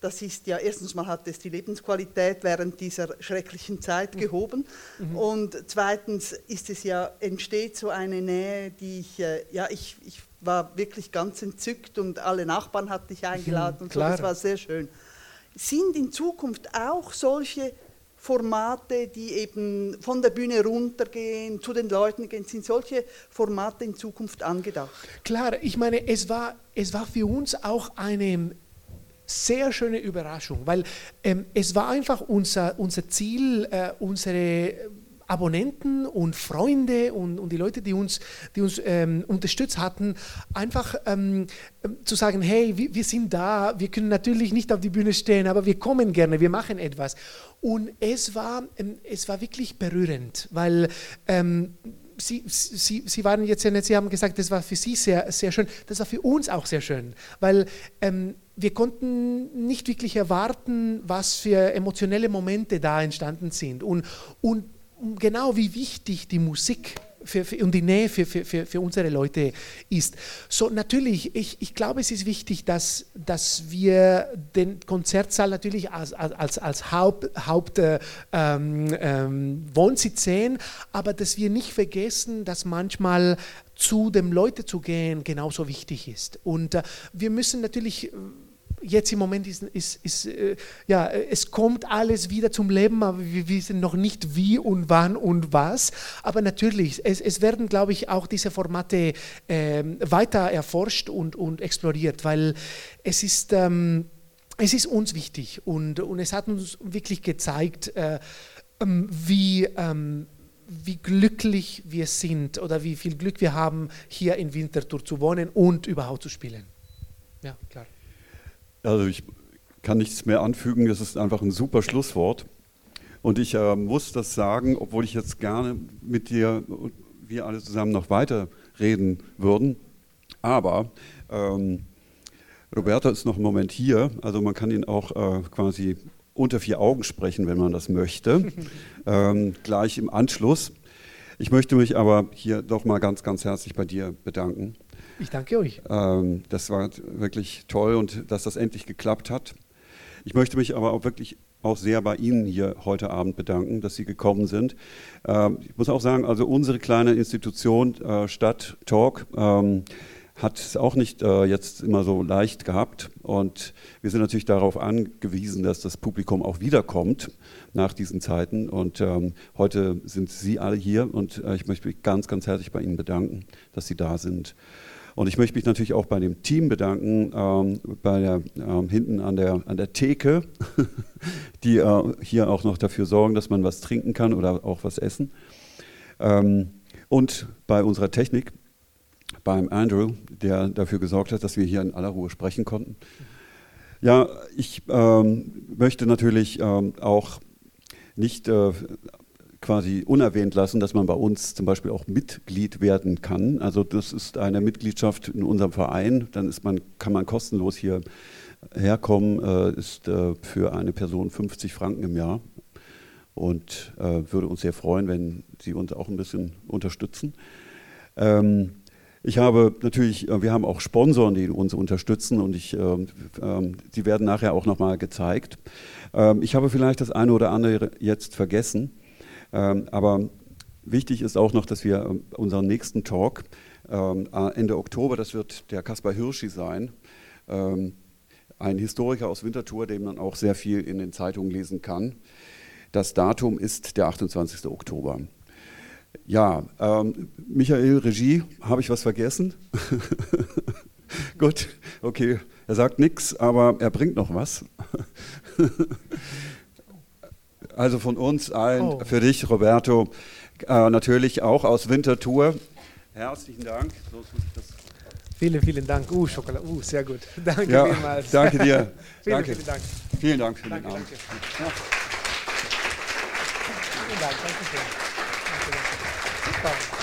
das ist ja, erstens mal hat es die Lebensqualität während dieser schrecklichen Zeit mhm. gehoben mhm. und zweitens ist es ja, entsteht so eine Nähe, die ich, äh, ja, ich, ich war wirklich ganz entzückt und alle Nachbarn hatte ich eingeladen und so, das war sehr schön sind in Zukunft auch solche Formate, die eben von der Bühne runtergehen, zu den Leuten gehen, sind solche Formate in Zukunft angedacht? Klar, ich meine, es war, es war für uns auch eine sehr schöne Überraschung, weil ähm, es war einfach unser, unser Ziel, äh, unsere Abonnenten und Freunde und, und die Leute, die uns, die uns ähm, unterstützt hatten, einfach ähm, ähm, zu sagen, hey, wir, wir, sind da, wir können natürlich nicht auf die Bühne stehen, aber wir kommen gerne, wir machen etwas. Und es war, ähm, es war wirklich berührend, weil ähm, Sie, Sie, Sie waren jetzt ja nicht, Sie haben gesagt, das war für Sie sehr, sehr schön, das war für uns auch sehr schön, weil ähm, wir konnten nicht wirklich erwarten, was für emotionelle Momente da entstanden sind. Und, und genau wie wichtig die Musik für, für, und die Nähe für, für, für, unsere Leute ist. So, natürlich, ich, ich glaube, es ist wichtig, dass, dass wir den Konzertsaal natürlich als, als, als Haupt, Haupt äh, ähm, ähm, sehen, aber dass wir nicht vergessen, dass manchmal zu den Leuten zu gehen genauso wichtig ist. Und äh, wir müssen natürlich jetzt im Moment ist, ist, ist äh, ja, es kommt alles wieder zum Leben, aber wir wissen noch nicht wie und wann und was. Aber natürlich, es, es werden, glaube ich, auch diese Formate äh, weiter erforscht und, und exploriert, weil es ist, ähm, es ist uns wichtig und, und es hat uns wirklich gezeigt, äh, ähm, wie, ähm, wie glücklich wir sind oder wie viel Glück wir haben, hier in Winterthur zu wohnen und überhaupt zu spielen. Ja, klar. Also ich kann nichts mehr anfügen, das ist einfach ein super Schlusswort. Und ich äh, muss das sagen, obwohl ich jetzt gerne mit dir, wir alle zusammen noch weiter reden würden. Aber ähm, Roberto ist noch einen Moment hier, also man kann ihn auch äh, quasi unter vier Augen sprechen, wenn man das möchte, ähm, gleich im Anschluss. Ich möchte mich aber hier doch mal ganz, ganz herzlich bei dir bedanken. Ich danke euch. Ähm, das war wirklich toll und dass das endlich geklappt hat. Ich möchte mich aber auch wirklich auch sehr bei Ihnen hier heute Abend bedanken, dass Sie gekommen sind. Ähm, ich muss auch sagen, also unsere kleine Institution äh, Stadt Talk ähm, hat es auch nicht äh, jetzt immer so leicht gehabt. Und wir sind natürlich darauf angewiesen, dass das Publikum auch wiederkommt nach diesen Zeiten. Und ähm, heute sind Sie alle hier und äh, ich möchte mich ganz, ganz herzlich bei Ihnen bedanken, dass Sie da sind. Und ich möchte mich natürlich auch bei dem Team bedanken, ähm, bei der, ähm, hinten an der, an der Theke, die äh, hier auch noch dafür sorgen, dass man was trinken kann oder auch was essen. Ähm, und bei unserer Technik, beim Andrew, der dafür gesorgt hat, dass wir hier in aller Ruhe sprechen konnten. Ja, ich ähm, möchte natürlich ähm, auch nicht äh, quasi unerwähnt lassen, dass man bei uns zum Beispiel auch Mitglied werden kann. Also das ist eine Mitgliedschaft in unserem Verein. Dann ist man, kann man kostenlos hier herkommen, äh, ist äh, für eine Person 50 Franken im Jahr und äh, würde uns sehr freuen, wenn Sie uns auch ein bisschen unterstützen. Ähm, ich habe natürlich, äh, wir haben auch Sponsoren, die uns unterstützen und ich, ähm, ähm, die werden nachher auch nochmal gezeigt. Ähm, ich habe vielleicht das eine oder andere jetzt vergessen. Ähm, aber wichtig ist auch noch, dass wir ähm, unseren nächsten Talk ähm, Ende Oktober, das wird der Kaspar Hirschi sein, ein Historiker aus Winterthur, dem man auch sehr viel in den Zeitungen lesen kann. Das Datum ist der 28. Oktober. Ja, ähm, Michael, Regie, habe ich was vergessen? Gut, okay, er sagt nichts, aber er bringt noch was. Also von uns allen, oh. für dich, Roberto, äh, natürlich auch aus Winterthur. Herzlichen Dank. Vielen, vielen Dank. Uh, Schokolade. Uh, sehr gut. Danke ja, vielmals. Danke dir. vielen, danke. vielen Dank. Vielen Dank für danke, den Abend. Danke. Ja. Vielen Dank. Danke schön. Danke, danke. Super.